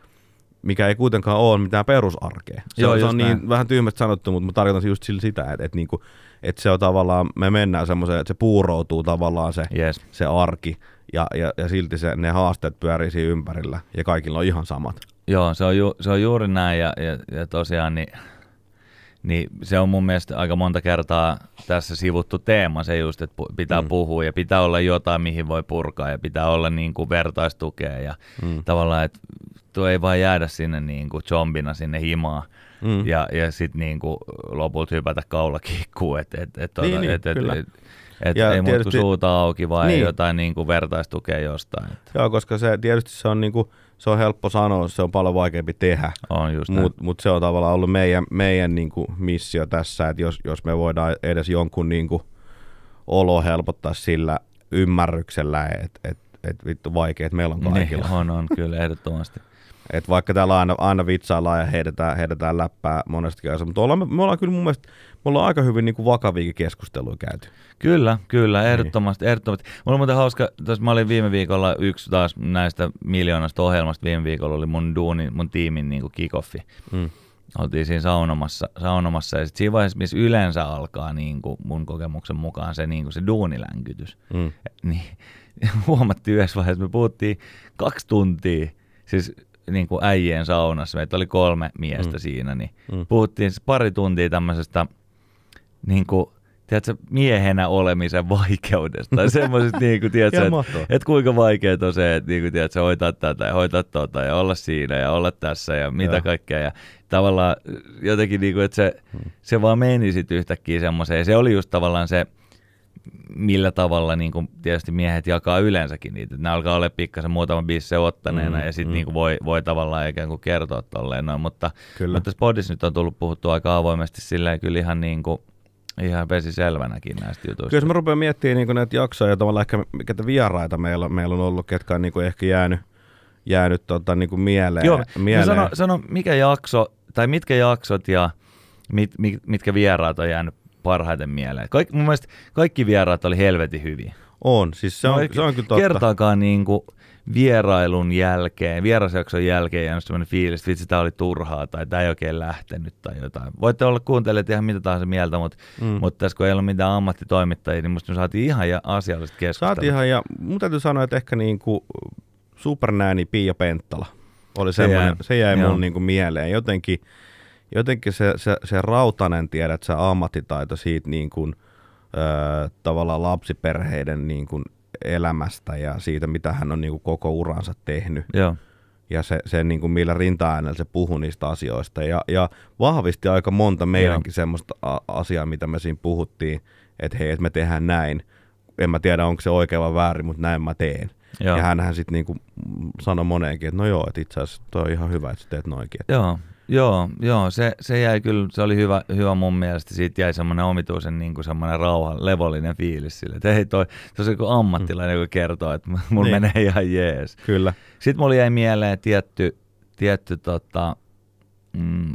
mikä ei kuitenkaan ole mitään perusarkea. Se, Joo, on, se on niin vähän tyhmästi sanottu, mutta mä tarkoitan just sillä sitä, että, että, niinku, että se on tavallaan, me mennään semmoiseen, että se puuroutuu tavallaan se, Yes. se arki ja, ja, ja silti se, ne haasteet pyörii siinä ympärillä ja kaikilla on ihan samat. Joo, se on, ju, se on juuri näin ja, ja, ja tosiaan niin, niin se on mun mielestä aika monta kertaa tässä sivuttu teema se just, että pitää Mm. puhua ja pitää olla jotain, mihin voi purkaa ja pitää olla niin kuin vertaistukea ja Mm. tavallaan, että tuo ei vaan jäädä sinne niin kuin zombina sinne himaan Mm. ja, ja sitten niin kuin lopulta hypätä kaulakiikkuun, että et, et, Niin, tota, niin, et, et, et, et, Ja ei muuta kuin tietysti- suuta auki vai Niin. jotain niin kuin vertaistukea jostain. Et Joo, koska se tietysti se on, niinku, se on helppo sanoa, se on paljon vaikeampi tehdä, mutta mut se on tavallaan ollut meidän, meidän niinku missio tässä, että jos, jos me voidaan edes jonkun niinku olo helpottaa sillä ymmärryksellä, että et, et vittu vaikeet meillä on kaikilla. Niin, on, on, kyllä ehdottomasti. *laughs* Et vaikka täällä aina, aina vitsaillaan ja heitetään, heitetään läppää monesti käydessä, mutta ollaan, me, me ollaan kyllä mun mielestä, me ollaan aika hyvin niin kuin vakaviakin keskusteluja käyty. Kyllä, kyllä, Niin. ehdottomasti, ehdottomasti. Mulla on muuten hauska, tuossa mä olin viime viikolla yksi taas näistä miljoonasta ohjelmasta, viime viikolla oli mun duuni, mun tiimin niin kickoffi. Mm. Oltiin siinä saunomassa, saunomassa ja sitten siinä vaiheessa, missä yleensä alkaa niin kuin mun kokemuksen mukaan se, niin kuin se duunilänkytys, Mm. niin *laughs* huomattiin yhdessä vaiheessa, me puhuttiin kaksi tuntia, siis niin kuin äijien saunassa, meitä oli kolme miestä Mm. mm. siinä, niin Mm. mm. puhuttiin pari tuntia tämmöisestä niin kuin, tiedätkö, miehenä olemisen vaikeudesta. Tai semmoisesta, *laughs* niin kuin, tiedätkö, että et kuinka vaikeaa on se, että niin kuin, tiedätkö, hoitaa tätä ja hoitaa tota ja olla siinä ja olla tässä ja mitä Joo. kaikkea. Ja tavallaan jotenkin, niin kuin, että se, Hmm. se vaan meni sitten yhtäkkiä semmoiseen. Se oli just tavallaan se, millä tavalla niin kuin tietysti miehet jakaa yleensäkin niitä. Ne alkaa olla pikkasen muutama biisse ottaneena Mm, ja sitten mm. niin voi, voi tavallaan ikään kuin kertoa tolleen noin. Mutta, Kyllä. mutta Spodissa nyt on tullut puhuttua aika avoimesti silleen kyllä ihan niin kuin, ihan vesiselvänäkin näistä jutuista. Kyllä jos mä rupean miettimään niin näitä jaksoja ja tavallaan ehkä ketä vieraita meillä, meillä on ollut, ketkä on niin ehkä jäänyt, jäänyt tota, niin kuin mieleen. Joo, mieleen. Sano, sano, mikä jakso, tai mitkä jaksot ja mit, mit, mitkä vieraat on jäänyt parhaiten mieleen. Kaik, mun mielestä kaikki vieraat oli helvetin hyviä. On, siis se on, No, se on kyllä totta. Kertaakaan niin kuin vierailun jälkeen, vierasjakson jälkeen jäänyt sellainen fiilis, että vitsi, tämä oli turhaa tai tämä ei oikein lähtenyt tai jotain. Voitte olla kuuntelijat ihan mitä tahansa mieltä, mutta, Mm. mutta tässä kun ei ollut mitään ammattitoimittajia, niin musta me saatiin ihan ja asiallista keskustelua. Saatiin ihan, ja mun täytyy sanoa, että ehkä niin kuin supernääni Pia Penttala oli Se semmoinen, jäi. se jäi Joo. mun niin kuin mieleen. Jotenkin, jotenkin se, se, se rautanen tiedät, se ammattitaito siitä niin kuin, ö, tavallaan lapsiperheiden niin kuin elämästä ja siitä, mitä hän on niin kuin koko uransa tehnyt. Joo, ja se, se niin kuin millä rinta-äänellä se puhui niistä asioista. Ja, ja vahvisti aika monta meidänkin semmoista a- asiaa, mitä me siinä puhuttiin, että hei, että me tehdään näin. En mä tiedä, onko se oikein vai väärin, mutta näin mä teen. joo. Ja hänhän sitten niinku sanoi moneenkin, että no joo, että itse asiassa toi on ihan hyvä, että sä teet noinkin. Et Joo, joo, joo, se, se jäi kyllä, se oli hyvä, hyvä mun mielestä, siitä jäi semmoinen omituisen niin kuin semmoinen rauha, levollinen fiilis sille, että hei toi, tosi joku ammattilainen, joka kertoo, että *laughs* mulla niin. menee ihan jees. Kyllä. Sitten mulla jäi mieleen tietty, tietty tota, mm,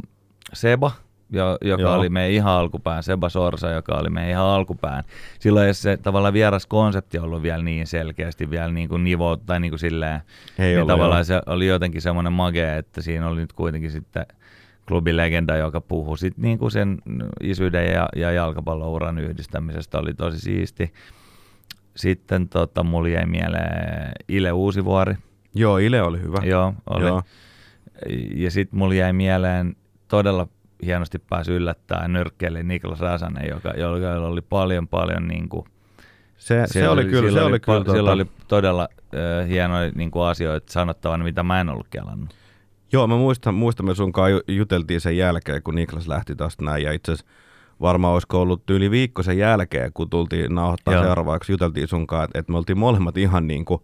Seba, jo, joka Joo. Oli meidän ihan alkupään, Seba Sorsa, joka oli meidän ihan alkupään. Silloin ei se tavallaan vieras konsepti ollut vielä niin selkeästi vielä niin kuin nivo, tai niin kuin silleen, Ei niin ollut, tavallaan joo. se oli jotenkin semmoinen mage, että siinä oli nyt kuitenkin sitten klubilegenda, joka puhui sit niin kuin sen isyyden ja, ja jalkapallouran yhdistämisestä, oli tosi siisti. Sitten tota, mulla jäi mieleen Ile Uusivuori, Joo, Ile oli hyvä. joo, oli. Joo. Ja sitten mulla jäi mieleen todella hienosti pääsi yllättää nyrkkeelle Niklas Räsänen, joka, jolla oli paljon paljon niin kuin, Se, se, oli kyllä, se oli kyllä, Siellä tota, oli todella äh, hienoja niin kuin asioita sanottavana, mitä mä en ollut kelannut. Joo, mä muistan, muistan me sunkaan ju- juteltiin sen jälkeen, kun Niklas lähti tästä näin, ja itse asiassa varmaan olisiko ollut yli viikko sen jälkeen, kun tultiin nauhoittaa Joo. seuraavaksi, juteltiin sunkaan, että, että me oltiin molemmat ihan niin kuin,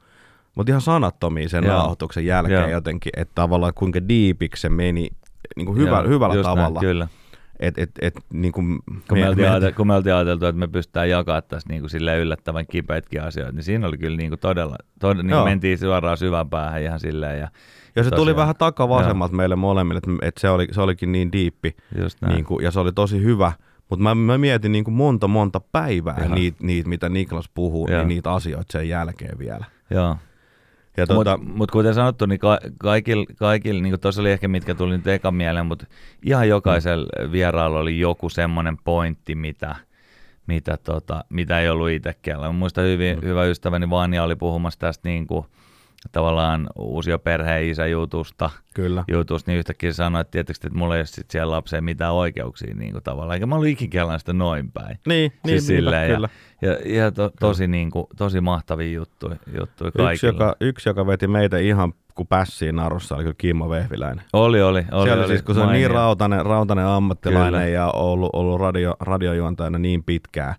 me oltiin ihan sanattomia sen Joo. nauhoituksen jälkeen Joo. jotenkin, että tavallaan kuinka diipiksi se meni niin kuin hyvä, Joo, hyvällä just näin, tavalla. kyllä. Et, et, et, niin kuin Kun me, me- oltiin ajateltu, kun me oltiin ajateltu, että me pystytään jakamaan tässä niin kuin sille yllättävän kipeätkin asioita, niin siinä oli kyllä niin kuin todella, todella niin Joo. mentiin suoraan syvään päähän ihan silleen. Ja, ja se tuli tosiaan. vähän takavasemmalta meille molemmille, että, että se, oli, se olikin niin diippi, niin kuin, ja se oli tosi hyvä. Mutta mä, mä mietin niin kuin monta monta päivää niitä, niit, mitä Niklas puhuu, Joo. niin niitä asioita sen jälkeen vielä. Joo. Ja Mutta tota, mut, kuten sanottu, niin ka- kaikilla, kaikil, niin tuossa oli ehkä mitkä tuli nyt ekan mieleen, mutta ihan jokaisella Mm. vieraalla oli joku semmoinen pointti, mitä, mitä, tota, mitä ei ollut itse kellään. Mä muistan hyvin, Mm. hyvä ystäväni Vanja oli puhumassa tästä niin kuin, tavallaan uusio perheen isä jutusta, kyllä. jutusta, niin yhtäkkiä sanoi, että tietysti, että mulla ei ole sit siellä lapseen mitään oikeuksia niin kuin tavallaan, eikä mä ollut ikinä sitä noin päin. Niin, niin Siis niinpä, silleen, kyllä. Ja, ja to, tosi, niin kuin, tosi mahtavia juttuja, juttuja kaikilla. Yksi joka, yksi, joka veti meitä ihan kuin pässiin narussa, oli kyllä Kimmo Vehviläinen. Oli, oli. oli, se oli, siis, kun se on niin rautainen, rautainen ammattilainen Kyllä. ja ollut, ollut radio, radiojuontajana niin pitkään,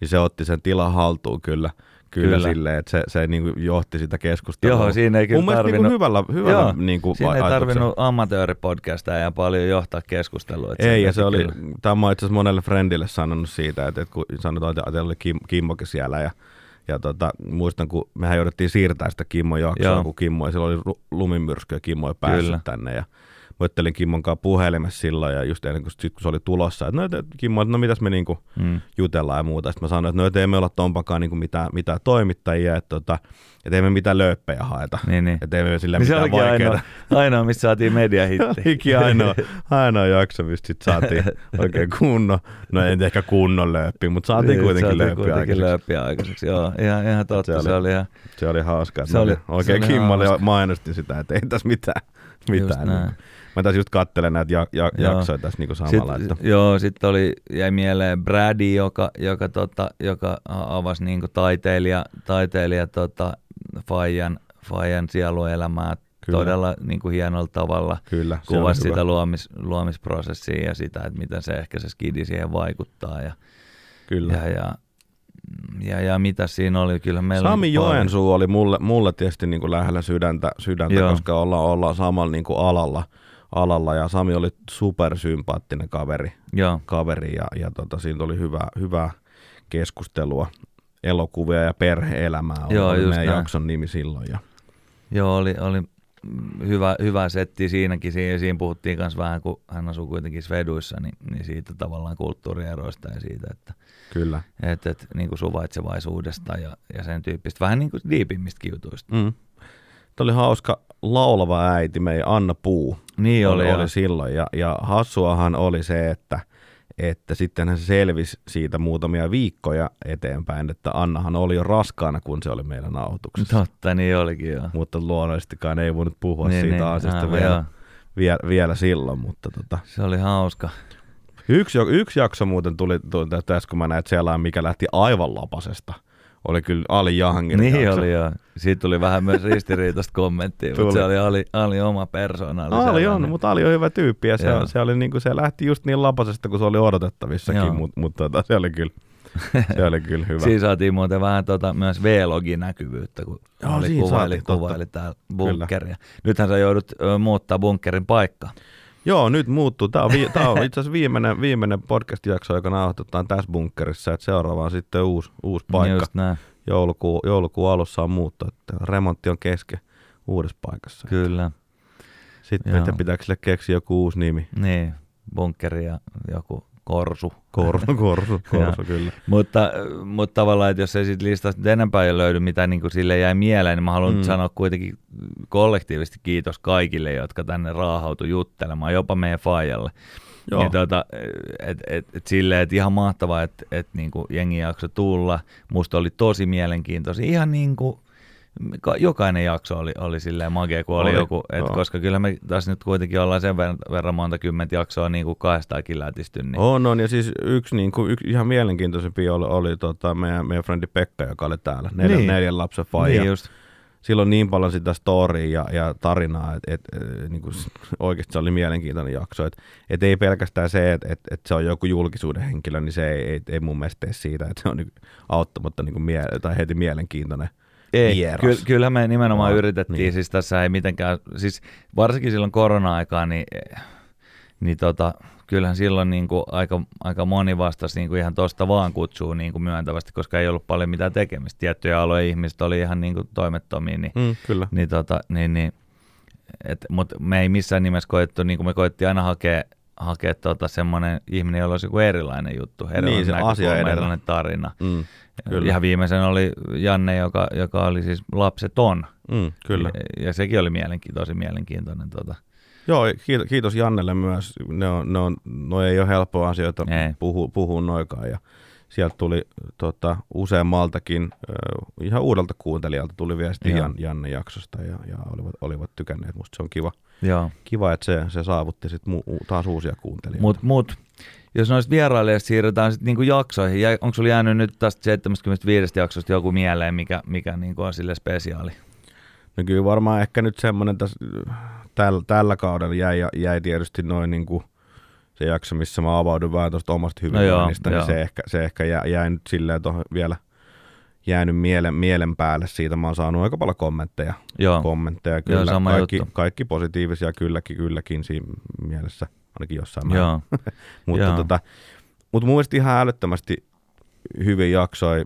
niin se otti sen tilan haltuun kyllä. Kyllä, Kyllä. silleen, että se, se niin kuin johti sitä keskustelua. Joo, siinä ei kyllä Mun mielestä niin tarvinnut- kuin hyvällä, hyvällä Joo, niin kuin Siinä ei tarvinnut amatööripodcastia ja paljon johtaa keskustelua. että Ei, ja se oli, kyllä. tämä mä itse asiassa monelle friendille sanonut siitä, että, että kun sanotaan, että teillä oli Kim, Kimmokin siellä ja, ja tota, muistan, kun mehän jouduttiin siirtää sitä Kimmon jaksoa, Joo. kun Kimmo, ja silloin oli lumimyrsky ja Kimmo ei päässyt Kyllä. tänne ja mä juttelin Kimmon kanssa puhelimessa silloin ja just ennen kuin, sit, kun se oli tulossa, että no, että Kimmo, että no mitäs me niinku Mm. jutellaan ja muuta. Sitten mä sanoin, että no et ei me olla tompakaan niinku mitään, mitään toimittajia, että tota, et ei me mitään lööppejä haeta. Niin, niin. Että ei me sillä Niin mitään vaikeaa. ainoa, ainoa, missä saatiin mediahitti. *laughs* Olikin ainoa, ainoa jakso, mistä sit saatiin *laughs* oikein kunnon, no ei nyt ehkä kunnon lööppi, mutta saatiin Niin, kuitenkin saatiin lööppi kuitenkin aikaiseksi. lööppiä aikaiseksi. Joo, ihan, ihan totta. Se Se oli- oli, ihan, Se oli hauska. Se oli- oli, oikein se oli Kimmolle hauska. mainostin sitä, että ei tässä mitään. Just mitään näin. niin. Mä tässä just kattelen näitä ja, ja, Joo. jaksoja tässä niin samalla. Sitten, että, joo, sitten oli, jäi mieleen Brady, joka, joka, tota, joka avasi niinku taiteilija, taiteilija tota, Fajan, Fajan sieluelämää Kyllä. todella niinku hienolla tavalla. kyllä, Kuvasi sitä luomis, luomisprosessia ja sitä, että miten se ehkä se skidi siihen vaikuttaa. Ja, Kyllä. ja, ja, ja, ja mitä siinä oli, kyllä meillä Sami oli Joensuu oli mulle, mulle tietysti niin kuin lähellä sydäntä, sydäntä Joo. koska ollaan, ollaan samalla niin kuin alalla, alalla ja Sami oli supersympaattinen kaveri, Joo, kaveri ja, ja tota, siinä oli hyvää, hyvää keskustelua elokuvia ja perhe-elämää oli, Joo, oli meidän näin. jakson nimi silloin. Ja, joo oli, oli, hyvä, hyvä setti siinäkin. Siinä, siinä puhuttiin myös vähän, kun hän asuu kuitenkin Sveduissa, niin, niin siitä tavallaan kulttuurieroista ja siitä, että Kyllä. et, et, niin kuin suvaitsevaisuudesta ja, ja sen tyyppistä, vähän niin kuin diipimistä jutuista. Mm. Tämä oli hauska laulava äiti, meidän Anna Puu. Niin oli, oli, oli silloin. Ja, ja hassuahan oli se, että, että sitten se selvisi siitä muutamia viikkoja eteenpäin, että Annahan oli jo raskaana, kun se oli meillä nauhoituksessa. Totta, niin olikin joo. Mutta luonnollisestikaan ei voinut puhua Niin, siitä niin, asiasta aivan, vielä, joo. vielä, vielä silloin. Mutta tota, Se oli hauska. yksi, yksi jakso muuten tuli, tuli tässä, kun mä näin, että siellä mikä lähti aivan lapasesta. Oli kyllä Ali Jahangin Niin jakso. oli joo. Siitä tuli vähän myös *laughs* ristiriitaista kommenttia, mutta se oli Ali, Ali oma persoona. Ali on, sellainen. mutta Ali on hyvä tyyppi ja se, Joo. se, oli niinku, se lähti just niin lapasesta kuin se oli odotettavissakin, mutta mut, tota, se oli kyllä, se oli kyllä hyvä. Siinä saatiin muuten vähän tota, myös V-login näkyvyyttä, kun Joo, oli kuvaili, saatiin, kuvaili täällä bunkkeria. Nythän sä joudut ö, muuttaa bunkkerin paikkaa. Joo, nyt muuttuu. Tämä on, vi, tää on itse asiassa viimeinen, viimeinen podcast-jakso, joka nauhoitetaan tässä bunkkerissa, että seuraava on sitten uusi, uusi paikka. Just näin, Joulukuu, joulukuun alussa on muutto, että remontti on kesken uudessa paikassa. kyllä. Sitten Joo. pitääkö sille keksiä joku uusi nimi? Niin, bunkkeri ja joku korsu. Korsu, *laughs* korsu, korsu kyllä. Mutta, mutta tavallaan, että jos ei siitä listasta nyt enempää löydy, mitä niin kuin sille jäi mieleen, niin mä haluan Mm. sanoa kuitenkin kollektiivisesti kiitos kaikille, jotka tänne raahautui juttelemaan, jopa meidän faijalle. Joo. Niin tota, et, et, et silleen, että ihan mahtavaa, että et niinku jengi jakso tulla. Musta oli tosi mielenkiintoisia. Ihan niin kuin, jokainen jakso oli, oli silleen magea, kun oli, Oli, joku, et joo. koska kyllä me tässä nyt kuitenkin ollaan sen verran, verran monta kymmentä jaksoa niin kuin kahdestakin lätisty. Niin, On, on, ja siis yksi, niin kuin, yksi ihan mielenkiintoisempi oli, oli tota, meidän, meidän frendi Pekka, joka oli täällä, neljän, Niin. neljän lapsen faija. niin just, Sillä on niin paljon sitä storya ja, ja tarinaa, että et, et, niin kuin, oikeasti se oli mielenkiintoinen jakso. Että et ei pelkästään se, että et, et se on joku julkisuuden henkilö, niin se ei, ei, ei mun mielestä tee siitä, että se on niin, auttamatta niin kuin mie- tai heti mielenkiintoinen Ei, vieras. ky- kyllä me nimenomaan Joo, yritettiin, niin. siis tässä ei mitenkään, siis varsinkin silloin korona-aikaa, niin, niin tota, kyllähän silloin niin kuin aika, aika moni vastasi niin kuin ihan tuosta vaan kutsuu niin kuin myöntävästi, koska ei ollut paljon mitään tekemistä. Tiettyjä aloja ihmiset oli ihan niin kuin toimettomia, niin, Mm, kyllä. niin, tota, niin, niin et, mutta me ei missään nimessä koettu, niin kuin me koettiin aina hakea, hakea tota semmoinen ihminen, jolla olisi joku erilainen juttu, erilainen Niin, se asia erilainen tarina. Mm, kyllä. Ihan viimeisen oli Janne, joka, joka oli siis lapseton. mm, kyllä. Ja, ja sekin oli mielenki- tosi mielenkiintoinen. Tota. Joo, kiitos, kiitos Jannelle myös. Ne, on, ne, on, no ei ole helppoa asioita Ei. puhua, puhua noikaan. Ja sieltä tuli tota, useammaltakin, äh, ihan uudelta kuuntelijalta tuli viesti. Jan, Janne jaksosta ja, ja olivat, olivat tykänneet. Musta se on kiva, Joo. kiva että se, se saavutti sit mu, taas uusia kuuntelijoita. Mut, mut, jos noista vierailijoista siirrytään sitten niinku jaksoihin, jä- onko sulla jäänyt nyt tästä 75 jaksosta joku mieleen, mikä, mikä niinku on sille spesiaali? No kyllä varmaan ehkä nyt semmoinen tässä, tällä, tällä kaudella jäi, jäi tietysti noin niin kuin se jakso, missä mä avaudun vähän tuosta omasta hyvinvoinnista, joo, niin joo. se ehkä, se ehkä jä, jäi nyt silleen vielä jäänyt mielen, mielen päälle siitä. Mä oon saanut aika paljon kommentteja. Joo. kommentteja kyllä. Joo, sama kaikki, juttu. kaikki positiivisia kylläkin, kylläkin siinä mielessä, ainakin jossain määrin. Joo. *laughs* Mutta, Joo. tota, mutta mun mielestä ihan älyttömästi hyvin jaksoi.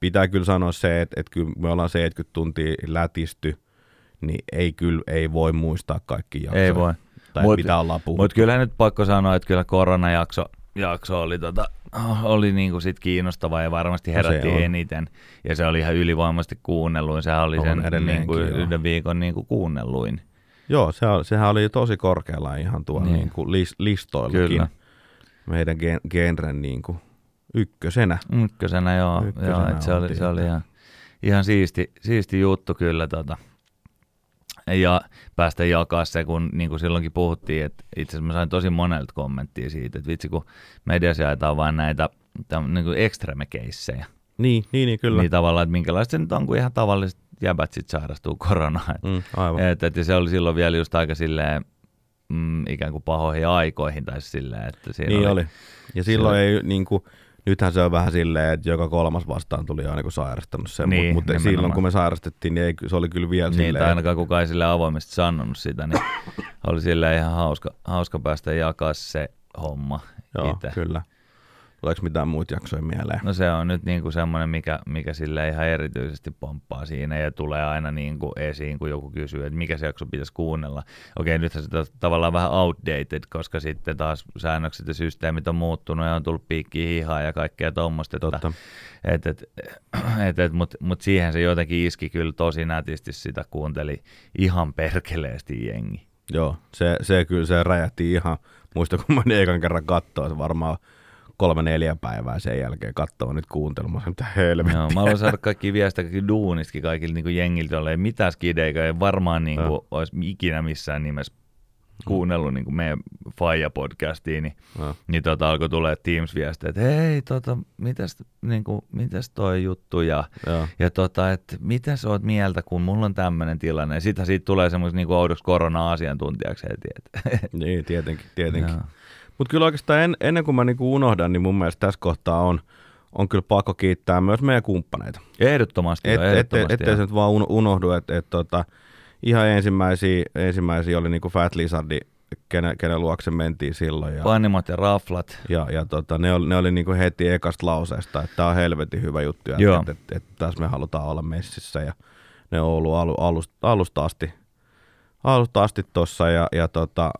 Pitää kyllä sanoa se, että, että kyllä me ollaan 70 tuntia lätisty, niin ei kyllä ei voi muistaa kaikki jaksoja. Ei voi. Tai Mut- mitä ollaan puhuttu. Mutta kyllä nyt pakko sanoa, että kyllä koronajakso jakso oli, tota, oli niinku sit kiinnostava ja varmasti No herätti on. eniten. Ja se oli ihan ylivoimaisesti kuunnelluin. Sehän oli On sen niinku yhden viikon niinku kuunnelluin. Joo, se, sehän oli tosi korkealla ihan tuolla niin. Niin. Niin kuin lis, listoillakin. Kyllä. Meidän gen, genren niin kuin ykkösenä. Ykkösenä joo, Ykkösenä joo et se, oli, se oli ihan, ihan siisti, siisti juttu kyllä. Tota. Ja päästä jakaa se, kun niin kuin silloinkin puhuttiin, että itse asiassa mä sain tosi monelta kommenttia siitä, että vitsi kun mediassa jaetaan vain näitä täm, niin kuin extreme-keissejä. Niin, niin, niin kyllä. Niin tavallaan, että minkälaista se nyt on, kun ihan tavalliset jäbät sit sairastuu koronaan. Mm, aivan. et, et, ja se oli silloin vielä just aika silleen, mm, ikään kuin pahoihin aikoihin tai silleen, että siinä Niin oli. oli. Ja silloin oli- ei niin kuin, nythän se on vähän silleen, että joka kolmas vastaan tuli aina kun sairastanut sen, Niin, mutta nimenomaan. silloin kun me sairastettiin, niin ei, se oli kyllä vielä Niin, silleen, tai ainakaan kukaan ei sille avoimesti sanonut sitä, niin *coughs* oli sille ihan hauska, hauska päästä jakaa se homma joo, itse. kyllä. Tuleeko mitään muita jaksoja mieleen? No se on nyt niinku semmoinen, mikä, mikä sille ihan erityisesti pomppaa siinä ja tulee aina niinku esiin, kun joku kysyy, että mikä se jakso pitäisi kuunnella. Okei, nythän se on tavallaan vähän outdated, koska sitten taas säännökset ja systeemit on muuttunut ja on tullut piikkiä hihaa ja kaikkea tuommoista. Totta. Et, et, *clears throat* et, et, Mutta mut siihen se jotenkin iski kyllä tosi nätisti sitä kuunteli ihan perkeleesti jengi. Joo, se, se kyllä se räjähti ihan, muista kun mä ekan kerran katsoin, se varmaan kolme neljä päivää sen jälkeen katsoa nyt kuuntelemaan, mitä helvettiä. Joo, mä haluan saada kaikki viestiä kaikki duunistakin kaikille niin jengiltä, joilla ei mitään skideikä, ei varmaan niin kuin, olisi ikinä missään nimessä kuunnellut niin kuin meidän Faija-podcastiin, niin, No. niin tota, alkoi tulee Teams-viestejä, että hei, tota, mitäs, niin kuin, mitäs toi juttu ja, Joo. ja tota, että mitä sä oot mieltä, kun mulla on tämmöinen tilanne. Ja sitten siitä tulee semmoisen niin oudoksi korona-asiantuntijaksi heti. Että, Niin, tietenkin, tietenkin. Joo. Mutta kyllä oikeastaan en, ennen kuin mä niinku unohdan, niin mun mielestä tässä kohtaa on, on kyllä pakko kiittää myös meidän kumppaneita. ehdottomasti, Et, joo, et, ehdottomasti ettei se nyt vaan uno- unohdu, että et, tota, ihan ensimmäisiä, ensimmäisiä oli niinku Fat Lizardi, kenen, kenen luokse mentiin silloin. Ja, Panimot ja raflat. ja, ja tota, ne oli, ne oli niinku heti ekasta lauseesta, että tämä on helvetin hyvä juttu että et, et, et tässä me halutaan olla messissä. Ja ne on ollut alu, alusta, alusta asti, alusta asti tossa ja, ja tota,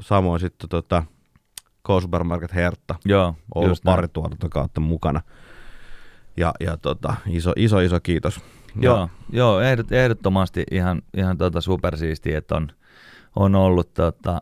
samoin sitten tota, K-Supermarket Hertta Joo, ollut pari tuotantokautta mukana. Ja, ja tota, iso, iso, iso kiitos. Joo, Ja, joo ehdot, ehdottomasti ihan, ihan tota supersiistiä, että on, on ollut tota,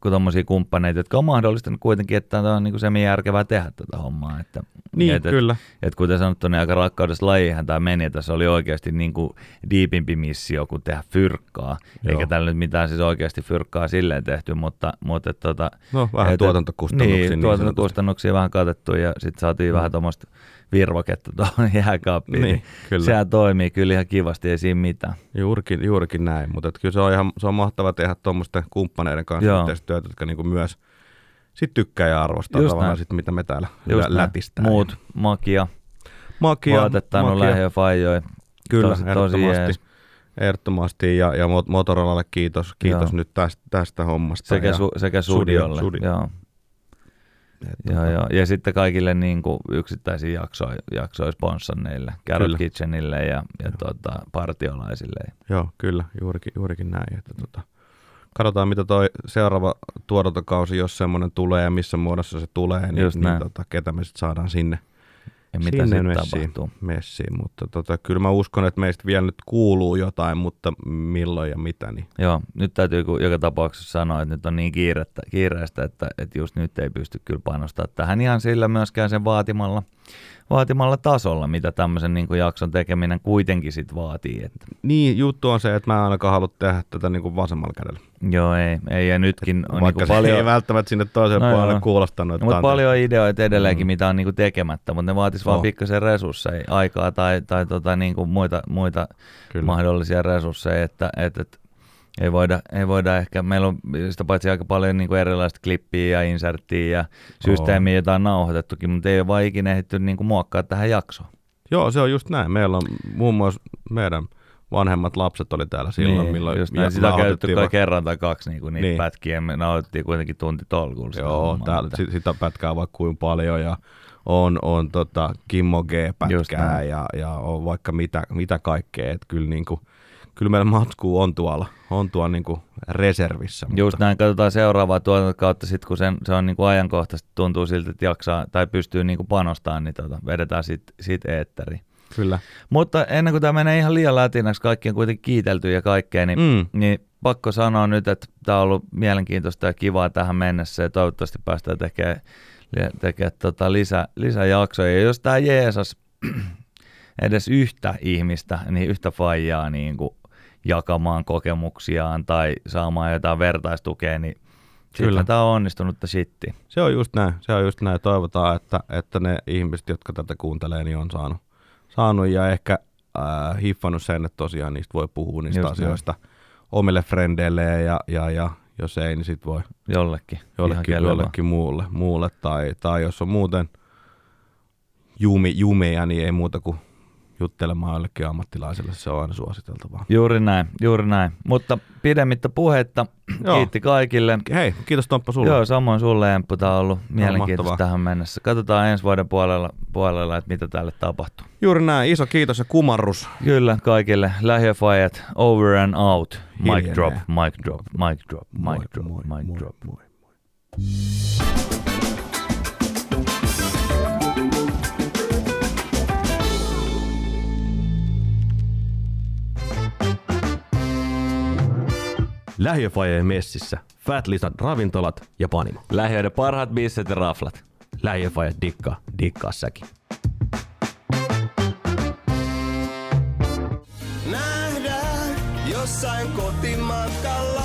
kun tommosia kumppaneita, jotka on mahdollistanut kuitenkin, että tämä on niinku semi-järkevää tehdä tätä hommaa. Että, Niin, et, kyllä. Et, et kuten sanottu, niin aika rakkaudessa lajihan tämä meni, ja tässä oli oikeasti niinku diipimpi missio kuin tehdä fyrkkaa. Joo. Eikä tällä nyt mitään siis oikeasti fyrkkaa silleen tehty, mutta, mutta et, tota, No, vähän et- tuotantokustannuksia. Niin, niin tuotantokustannuksia vähän katettu ja sitten saatiin Mm. vähän tuommoista virvoketta tuohon *laughs* jääkaappiin. Niin, kyllä. Sehän toimii kyllä ihan kivasti, ei siinä mitään. Juurikin, juurikin näin, mutta kyllä se on ihan se on mahtava tehdä tuommoisten kumppaneiden kanssa Joo. yhteistyötä, jotka niinku myös sit tykkää ja arvostaa Just tavallaan näin. sit, mitä me täällä Just lätistään. Muut, makia, makia, makia. lähiö faijoi. Kyllä, tosi, tosi ehdottomasti. jees. Ehdottomasti ja, ja Mot- Motorolalle kiitos, kiitos Joo. nyt tästä, tästä hommasta. Sekä, ja, su, sekä Studio- studiolle. Studio. Joo. et, Joo, joo. Ja sitten kaikille niin kuin yksittäisiä jaksoja, jaksoja sponsanneille, Carrot Kyllä. Kitchenille ja, ja tuota, partiolaisille. Joo, kyllä, juurikin, juurikin näin. Että tota, katsotaan, mitä toi seuraava tuotantokausi, jos semmoinen tulee ja missä muodossa se tulee, niin, Just niin tota, ketä me sitten saadaan sinne, Ja mitä sinne sitten messiin, tapahtuu. messiin. Mutta tota, kyllä mä uskon, että meistä vielä nyt kuuluu jotain, mutta milloin ja mitä, niin Joo, nyt täytyy joka tapauksessa sanoa, että nyt on niin kiirettä, kiireistä, että, että just nyt ei pysty kyllä panostamaan tähän ihan sillä myöskään sen vaatimalla, vaatimalla tasolla, mitä tämmöisen niin kuin jakson tekeminen kuitenkin sit vaatii. Että, Niin, juttu on se, että mä en ainakaan halua tehdä tätä niin kuin vasemmalla kädellä. joo, ei, ei ja nytkin on niin Vaikka kuin se paljon... ei välttämättä sinne toiselle No puolelle joo. kuulostanut. Että No, mutta paljon ideoita edelleenkin, Mm. mitä on niinku tekemättä, mutta ne vaatis vaan Oh. pikkasen resursseja, aikaa tai, tai tota niinku muita, muita Kyllä. mahdollisia resursseja, että et, et, ei, voida, ei voida ehkä, meillä on sitä paitsi aika paljon niinku erilaista klippiä ja inserttiä ja systeemiä, jota on nauhoitettukin, mutta ei ole vaan ikinä ehditty niinku muokkaa tähän jaksoon. Joo, se on just näin. Meillä on muun muassa meidän vanhemmat lapset oli täällä silloin, milloin just näin. Sitä käytetty kai kerran tai kaksi niinku niitä Niin. niin. pätkiä, me nauhoitettiin kuitenkin tunti tolkulla. sitä Joo, täällä, että- sit, sitä pätkää vaikka kuin paljon ja on, on tota Kimmo G-pätkää ja, ja on vaikka mitä, mitä kaikkea. Et kyllä, niinku, kyllä meillä matskuu on tuolla, on tuolla niinku reservissä. Just näin, katsotaan seuraavaa tuotantokautta sitten, kun sen, se on niinku ajankohtaisesti, tuntuu siltä, että jaksaa tai pystyy niinku panostamaan, niin tota, vedetään sitten sit eetteriin. Kyllä. Mutta ennen kuin tämä menee ihan liian lätinäksi, kaikki on kuitenkin kiitelty ja kaikkea, niin, Mm. niin pakko sanoa nyt, että tämä on ollut mielenkiintoista ja kivaa tähän mennessä ja toivottavasti päästään tekemään, tekemään tota lisä, lisäjaksoja. Ja jos tämä Jeesus *clears throat* edes yhtä ihmistä, niin yhtä faijaa niin kuin jakamaan kokemuksiaan tai saamaan jotain vertaistukea, niin Kyllä. Tämä on onnistunutta shitti. Se on just näin. Se on just näin. Toivotaan, että, että ne ihmiset, jotka tätä kuuntelee, niin on saanut, saanut ja ehkä äh, hiffannut sen, että tosiaan niistä voi puhua niistä Just asioista omille frendeilleen ja, ja, ja jos ei, niin sitten voi Jollekin. jollekin, jollekin muulle, muulle tai, tai jos on muuten jumi, jumeja, niin ei muuta kuin juttelemaan jollekin ammattilaiselle, se on aina suositeltavaa. Juuri näin, juuri näin. Mutta pidemmittä puhetta, Joo. kiitti kaikille. Hei, kiitos Tomppa sulle. Joo, samoin sulle Emppu, tämä on ollut mielenkiintoista tähän mennessä. Katsotaan ensi vuoden puolella, puolella että mitä tälle tapahtuu. Juuri näin, iso kiitos ja kumarrus. Kyllä, kaikille lähiöfajat, over and out. Mic Hiljenee. drop, mic drop, mic drop, Moi, mic drop, moi, mic moi, drop. moi. Lähiöfajeen messissä. Fat Lisan ravintolat ja panimo. Lähiöiden parhaat bisset ja raflat. Lähiöfajat dikkaa, dikkaa säkin. Nähdään jossain kotimatkalla.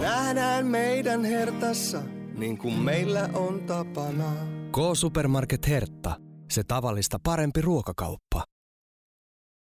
Nähdään meidän hertassa, niin kuin meillä on tapana. K-Supermarket Hertta. Se tavallista parempi ruokakauppa.